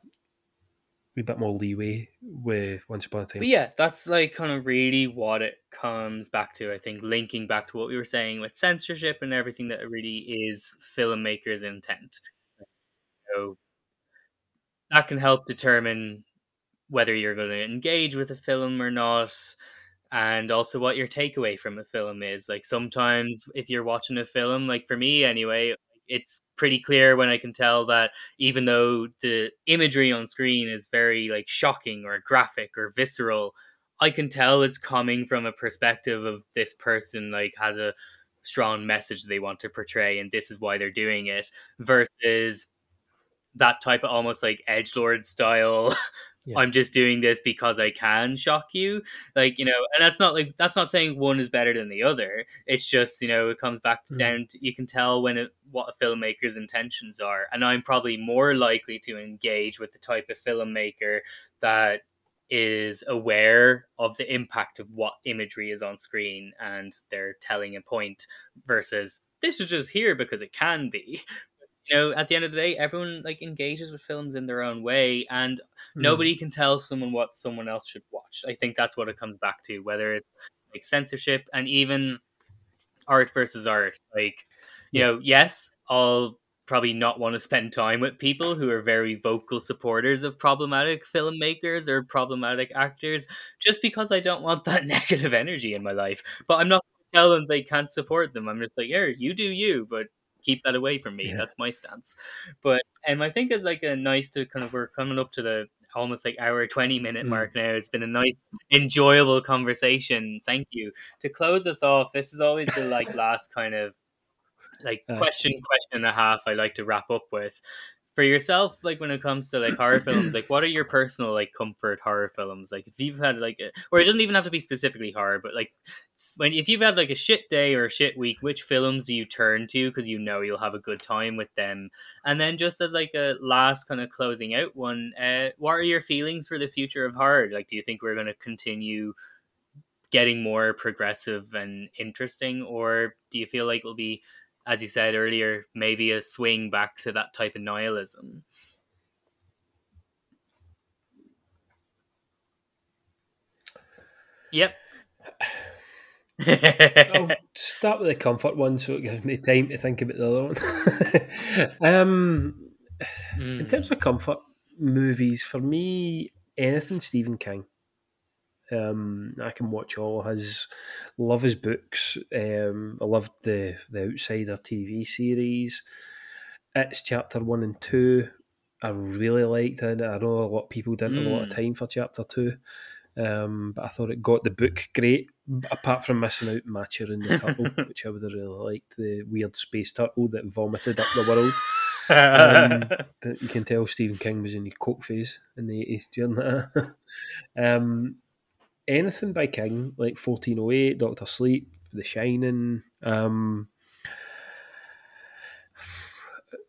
wee bit more leeway with Once Upon a Time. But yeah, that's like kind of really what it comes back to. I think linking back to what we were saying with censorship and everything that really is filmmakers' intent. So that can help determine whether you're going to engage with a film or not, and also what your takeaway from a film is. Like sometimes, if you're watching a film, like for me anyway, it's pretty clear when I can tell that even though the imagery on screen is very like shocking or graphic or visceral, I can tell it's coming from a perspective of this person like has a strong message they want to portray and this is why they're doing it versus that type of almost like edge lord style Yeah. i'm just doing this because i can shock you like you know and that's not like that's not saying one is better than the other it's just you know it comes back to Mm. down to, you can tell when it what a filmmaker's intentions are and i'm probably more likely to engage with the type of filmmaker that is aware of the impact of what imagery is on screen and they're telling a point versus this is just here because it can be you know at the end of the day everyone like engages with films in their own way and mm. nobody can tell someone what someone else should watch i think that's what it comes back to whether it's like censorship and even art versus art like you know yes i'll probably not want to spend time with people who are very vocal supporters of problematic filmmakers or problematic actors just because I don't want that negative energy in my life. But I'm not tell them they can't support them. I'm just like, yeah, you do you, but keep that away from me. Yeah. That's my stance. But and I think it's like a nice to kind of we're coming up to the almost like hour 20 minute mm. mark now. It's been a nice, enjoyable conversation. Thank you. To close us off, this is always the like last kind of like uh, question, question and a half I like to wrap up with for yourself like when it comes to like horror films like what are your personal like comfort horror films? Like if you've had like a, or it doesn't even have to be specifically horror but like when if you've had like a shit day or a shit week which films do you turn to? Because you know you'll have a good time with them. And then just as like a last kind of closing out one uh what are your feelings for the future of horror? Like do you think we're going to continue getting more progressive and interesting or do you feel like we'll be as you said earlier, maybe a swing back to that type of nihilism. Yep. I'll start with the comfort one so it gives me time to think about the other one. um, mm. In terms of comfort movies, for me, anything Stephen King. Um, I can watch all his, love his books. Um, I loved the the Outsider TV series. It's chapter one and two. I really liked it. I know a lot of people didn't mm. have a lot of mm. time for chapter two, um, but I thought it got the book great. Apart from missing out Maturin the turtle, which I would have really liked, the weird space turtle that vomited up the world. um, you can tell Stephen King was in his coke phase in the eighties during that. um, anything by King, like 1408, Doctor Sleep, The Shining, um,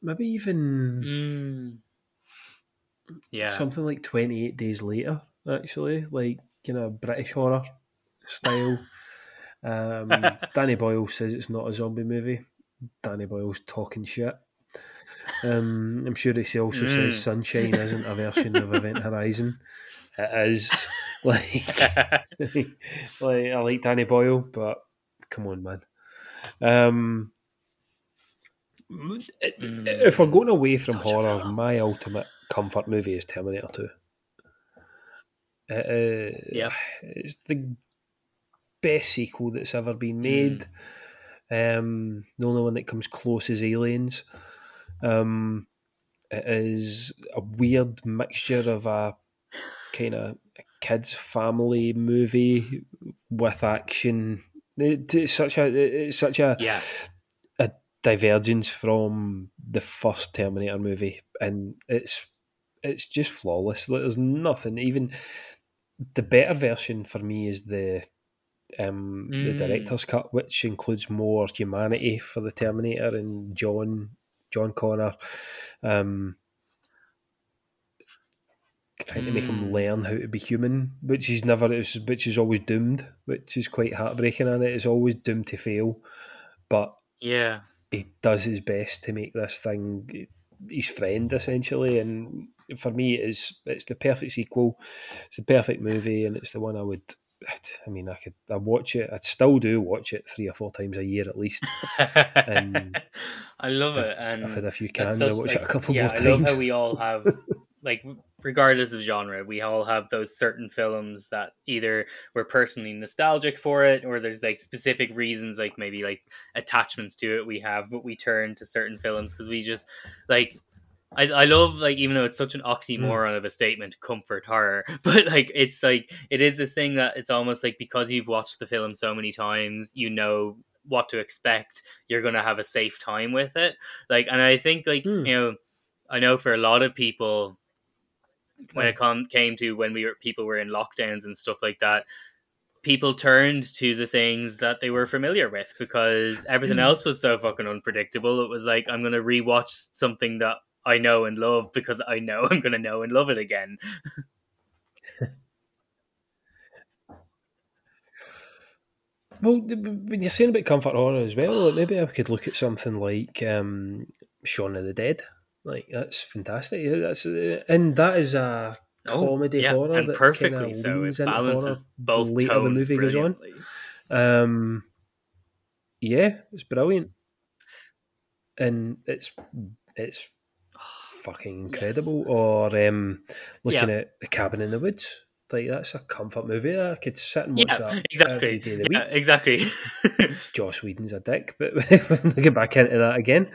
maybe even mm. yeah something like 28 Days Later, actually, like you know British horror style. Um, Danny Boyle says it's not a zombie movie. Danny Boyle's talking shit. Um, I'm sure he also mm. says Sunshine isn't a version of Event Horizon. It is. Like, like I like Danny Boyle, but come on, man. Um, mm. if we're going away from Such horror, my ultimate comfort movie is Terminator Two. Uh, yeah, it's the best sequel that's ever been made. Mm. Um, the only one that comes close is Aliens. Um, it is a weird mixture of a kind of kids family movie with action. it's such a it's such a yeah a divergence from the first Terminator movie, and it's it's just flawless. There's nothing even the better version for me is the um, mm. the director's cut, which includes more humanity for the Terminator and John John Connor. Um, trying to make him hmm. learn how to be human, which is never, which is always doomed, which is quite heartbreaking. And it is always doomed to fail, but yeah, he does his best to make this thing his friend essentially. And for me, it is it's the perfect sequel. It's the perfect movie, and it's the one I would. I mean, I could I watch it. I still do watch it three or four times a year at least. and I love it. And I've had a few cans. I watch like, it a couple yeah, more times. I love how we all have like regardless of genre, we all have those certain films that either we're personally nostalgic for it, or there's like specific reasons, like maybe like attachments to it we have, but we turn to certain films because we just like. I, I love like even though it's such an oxymoron mm. of a statement, comfort horror, but like it's like it is this thing that it's almost like because you've watched the film so many times, you know what to expect. You're gonna have a safe time with it. Like, and I think like mm. you know, I know for a lot of people, when it come came to when we were people were in lockdowns and stuff like that people turned to the things that they were familiar with because everything mm. else was so fucking unpredictable it was like i'm going to rewatch something that i know and love because i know i'm going to know and love it again Well, when you're saying about comfort horror as well, maybe I could look at something like um, Shaun of the Dead. Like that's fantastic. That's uh, and that is a Oh, comedy yeah, horror and that perfectly so. It into horror balances both later the tones movie goes on. Um, yeah, it's brilliant, and it's it's fucking Yes. incredible. Or um, looking Yeah. at the cabin in the woods, like that's a comfort movie. I could sit and watch Yeah, that every exactly. day of the Yeah, week. exactly. Joss Whedon's a dick, but we'll get back into that again.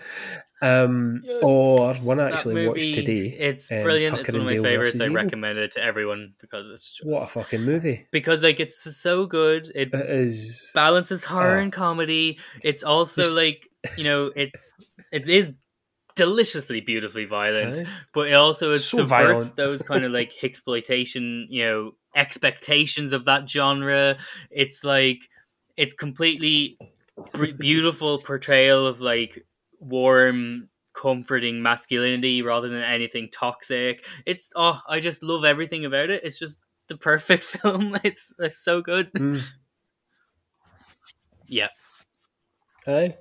Um, Yes, or one I actually watched today. It's um, brilliant. Tucker it's one of my Dale favorites. I Evil. recommend it to everyone because it's just What a fucking movie! because like it's so good. It It is. balances horror Oh. and comedy. It's also Just- like you know it it is deliciously beautifully violent, Aye. but it also it So subverts violent. those kind of like exploitation, you know, expectations of that genre. It's like it's completely beautiful portrayal of like warm comforting masculinity rather than anything toxic it's oh i just love everything about it it's just the perfect film it's, it's so good Mm. yeah Aye,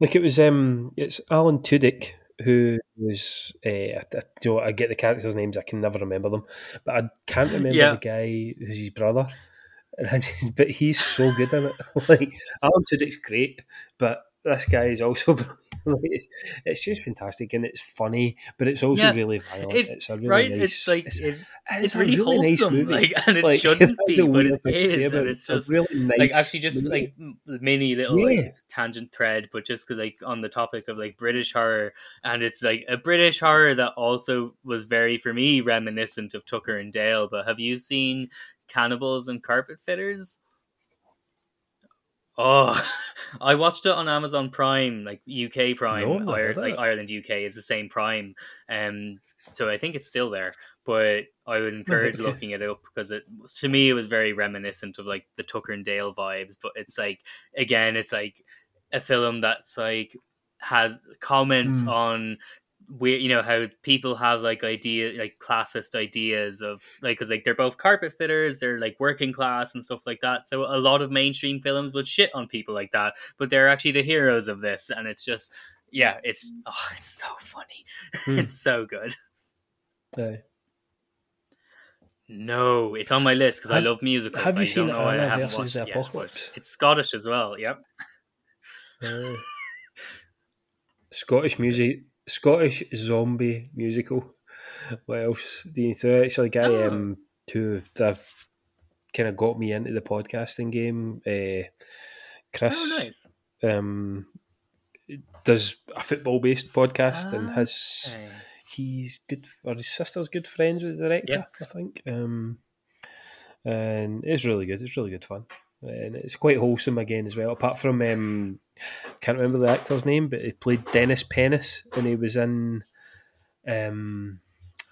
like it was. Um, it's Alan Tudyk who was. Uh, I, I, you know, I get the characters' names. I can never remember them, but I can't remember Yeah. the guy who's his brother. Just, but he's so good in it. like Alan Tudyk's great, but this guy is also. it's, it's just fantastic and it's funny, but it's also Yeah. really violent. It- it's a really right nice. it's like it's, it, it's it's a really nice movie. like and it Like, shouldn't be but it say, but and it's just really nice. like actually just movie. like mini little Yeah. like tangent thread but just because like on the topic of like british horror and it's like a british horror that also was very for me reminiscent of tucker and dale but have you seen cannibals and carpet fitters Oh, I watched it on Amazon Prime, like UK Prime, No, I've not heard Ireland, like. Ireland UK is the same Prime, um, so I think it's still there. But I would encourage looking it up because it to me it was very reminiscent of like the Tucker and Dale vibes. But it's like again, it's like a film that's like has comments Hmm. on where you know how people have like idea like classist ideas of like because like they're both carpet fitters they're like working class and stuff like that so a lot of mainstream films would shit on people like that but they're actually the heroes of this and it's just yeah it's oh it's so funny Hmm. it's so good Aye. no it's on my list because i love musicals have you I seen don't know why i haven't watched it yet, it's scottish as well yep Aye. Scottish music, Scottish zombie musical. What else do you need to? A guy Oh. um, who that kind of got me into the podcasting game. Uh, Chris oh nice um, does a football based podcast, and his Okay. he's good, or his sister's good friends with the director. I think. Um, and it's really good. It's really good fun, and it's quite wholesome again as well. Apart from um, can't remember the actor's name, but he played Dennis Pennis, and he was in. Um,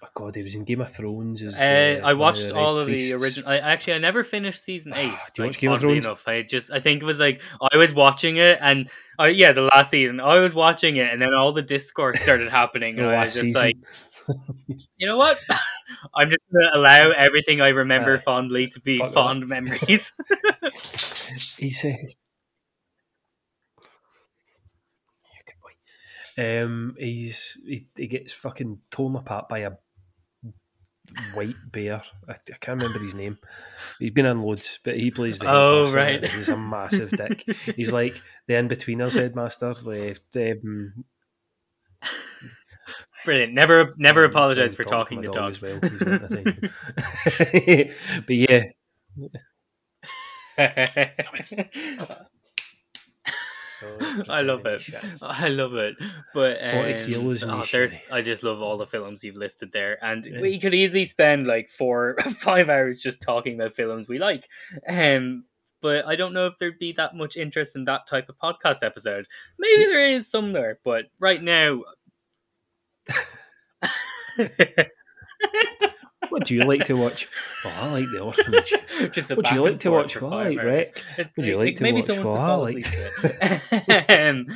oh God, he was in Game of Thrones. As Uh, the- I watched all of the original. I actually I never finished season eight. Do you like, watch Game of Thrones? Enough, I just I think it was like I was watching it and uh, yeah, the last season I was watching it and then all the discourse started happening and I was just season. like, you know what? I'm just gonna allow everything I remember Aye. fondly to be fond memories. He's uh, Yeah, good boy. Um, he's he, he gets fucking torn apart by a white bear. I, I can't remember his name. He's been in loads, but he plays the Oh, right. He's a massive dick. He's like the Inbetweeners headmaster. The, um, Brilliant. Never never um, apologize for talking to dogs. well, but yeah, I love it. I love it. But 40 um, kilos oh, there's. I just love all the films you've listed there, and Yeah. we could easily spend like four, five hours just talking about films we like. Um, but I don't know if there'd be that much interest in that type of podcast episode. Maybe there is somewhere, but right now. What do you like to watch? Oh, I like The Orphanage. just What do you like to watch? Well, I like. Rec. Would you like to maybe watch? Well, I like to. Um,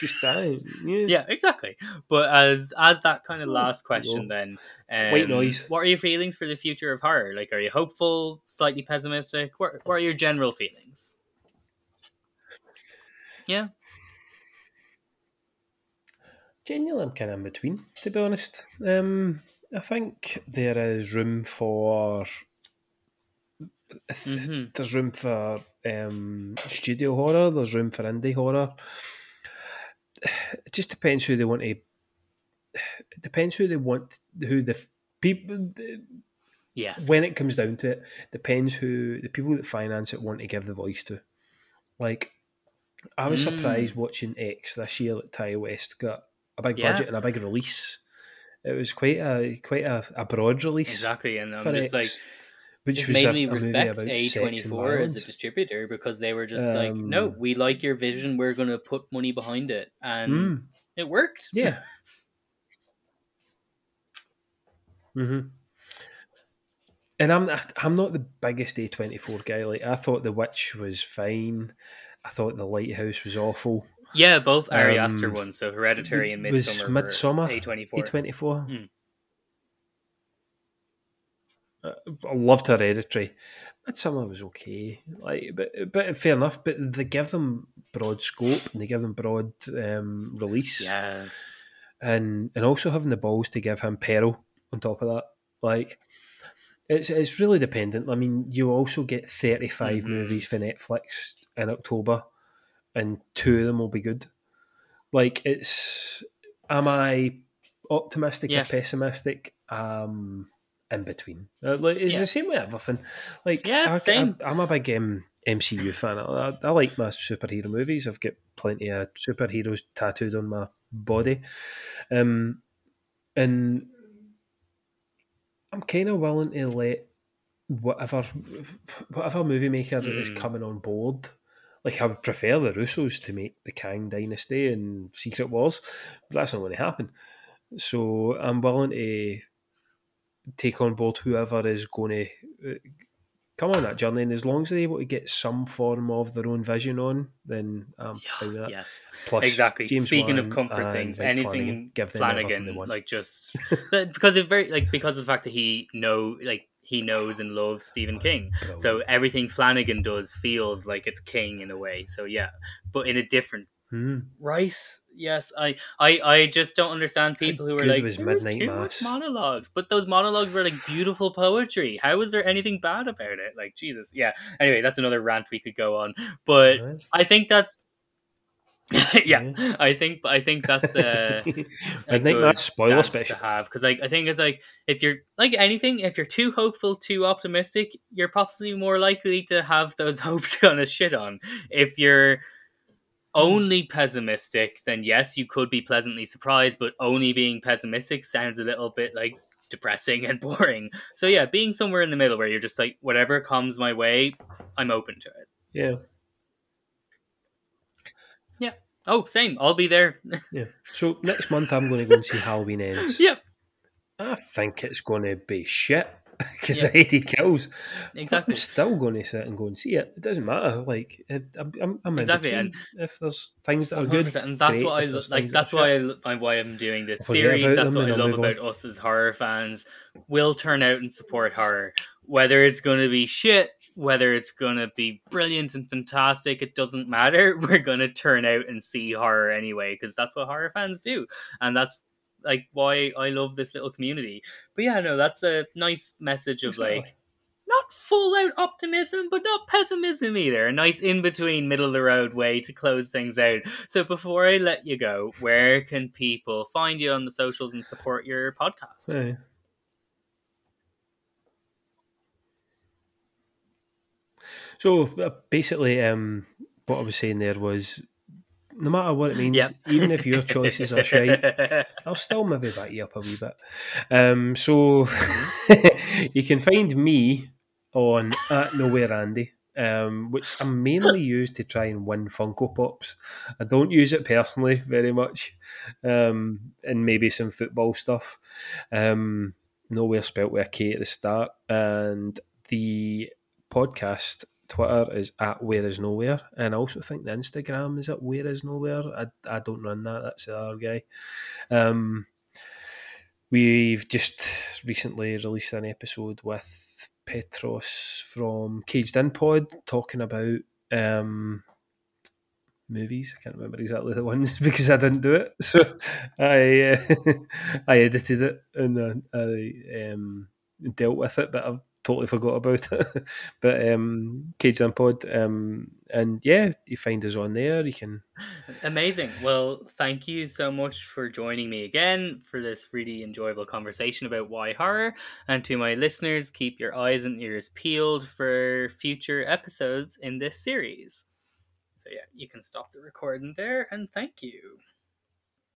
Just dying. Yeah. yeah, exactly. But as as that kind of last question, then, um, White noise. What are your feelings for the future of horror? Like, are you hopeful, slightly pessimistic? What What are your general feelings? Yeah. Genuinely, I'm kind of in between, to be honest. Um, I think there is room for. Mhm. There's room for um, studio horror. There's room for indie horror. It just depends who they want to. It depends who they want. Who the people. Yes. When it comes down to it, depends who the people that finance it want to give the voice to. Like, I was Mm. surprised watching X this year that Ti West got a big Yeah. budget and a big release. It was quite a quite a, a broad release. exactly, and I'm just like which it was made a, me respect A twenty four as a distributor because they were just like, no, Um, we like your vision. We're going to put money behind it, and Mm, it worked. yeah. hmm And I'm I'm not the biggest A24 guy. Like I thought The Witch was fine. I thought The Lighthouse was awful. Yeah, both Ari Aster Um, ones, so Hereditary and was Midsummer. Midsommar A twenty four. A24. Mm. Uh, I loved Hereditary. Midsommar was okay, like, but but fair enough. But they give them broad scope and they give them broad um, release. Yes. and and also having the balls to give him Pearl on top of that. Like it's it's really dependent. I mean, you also get 35 Mhm. movies for Netflix in October, and two of them will be good. Like it's, am I optimistic Yeah. or pessimistic? Um, in between. Uh, like it's Yeah. the same with everything. Like Yeah, I, same. I, am a big um, MCU fan. I, I like my superhero movies. I've got plenty of superheroes tattooed on my body. Um, and I'm kind of willing to let whatever whatever movie maker is Mm. coming on board. Like I would prefer the Russos to make the Kang Dynasty and Secret Wars, but that's not going to happen. So I'm willing to take on board whoever is going to uh, come on that journey, and as long as they're able to get some form of their own vision on, then I'm fine with that. Yes. Plus, exactly. James Speaking of comfort things, anything Flanagan, give them Flanagan, like just because it very like because of the fact that he know like he knows and loves Stephen King. So everything Flanagan does feels like it's King in a way. So yeah, but in a different Hmm. right. Yes, I, I, I just don't understand people who are good like was "There was Midnight Mass?" monologues, but those monologues were like beautiful poetry. How is there anything bad about it? Like Jesus, yeah. Anyway, that's another rant we could go on, but. I think that's yeah. I think I think that's uh, a I think that's spoiler special. to have because like I think it's like if you're like anything, if you're too hopeful, too optimistic, you're possibly more likely to have those hopes kind of shit on. If you're only pessimistic, then yes, you could be pleasantly surprised, but only being pessimistic sounds a little bit like depressing and boring. So yeah, being somewhere in the middle where you're just like whatever comes my way, I'm open to it. Yeah, Oh, same. I'll be there. yeah. So next month I'm going to go and see Halloween Ends. yep, I think it's going to be shit because Yeah. I hated kills. But exactly. I'm still going to sit and go and see it. It doesn't matter. Like it, I'm, I'm, I'm Exactly, between. if there's things that are good, and that's great. why I like. That's why shit. I, why I'm doing this series. That's what I love move on. about us as horror fans. We'll turn out and support horror, whether it's going to be shit, whether it's going to be brilliant and fantastic. It doesn't matter. We're going to turn out and see horror anyway because that's what horror fans do, and that's like why I love this little community. But yeah, no, that's a nice message of Exactly. like not full out optimism, but not pessimism either. A nice in between, middle of the road way to close things out. So before I let you go, where can people find you on the socials and support your podcast? Aye. So uh, basically, um, what I was saying there was, no matter what it means, Yep. even if your choices are shite, I'll still maybe back you up a wee bit. Um, so you can find me on at Knowhere Andy, um, which I mainly use to try and win Funko Pops. I don't use it personally very much, um, and maybe some football stuff. Um, nowhere spelt with a K at the start, and the podcast Twitter is at Where Is Nowhere, and I also think the Instagram is at Where Is Nowhere. I, I don't run that; that's the other guy. Um, we've just recently released an episode with Petros from Caged In Pod talking about um, movies. I can't remember exactly the ones because I didn't do it. So I uh, I edited it and uh, I um, dealt with it, but I've totally forgot about it. but um, Cage and Pod, um, and yeah, you find us on there. You can. Amazing. Well, thank you so much for joining me again for this really enjoyable conversation about why horror. And to my listeners, keep your eyes and ears peeled for future episodes in this series. So yeah, you can stop the recording there, and thank you.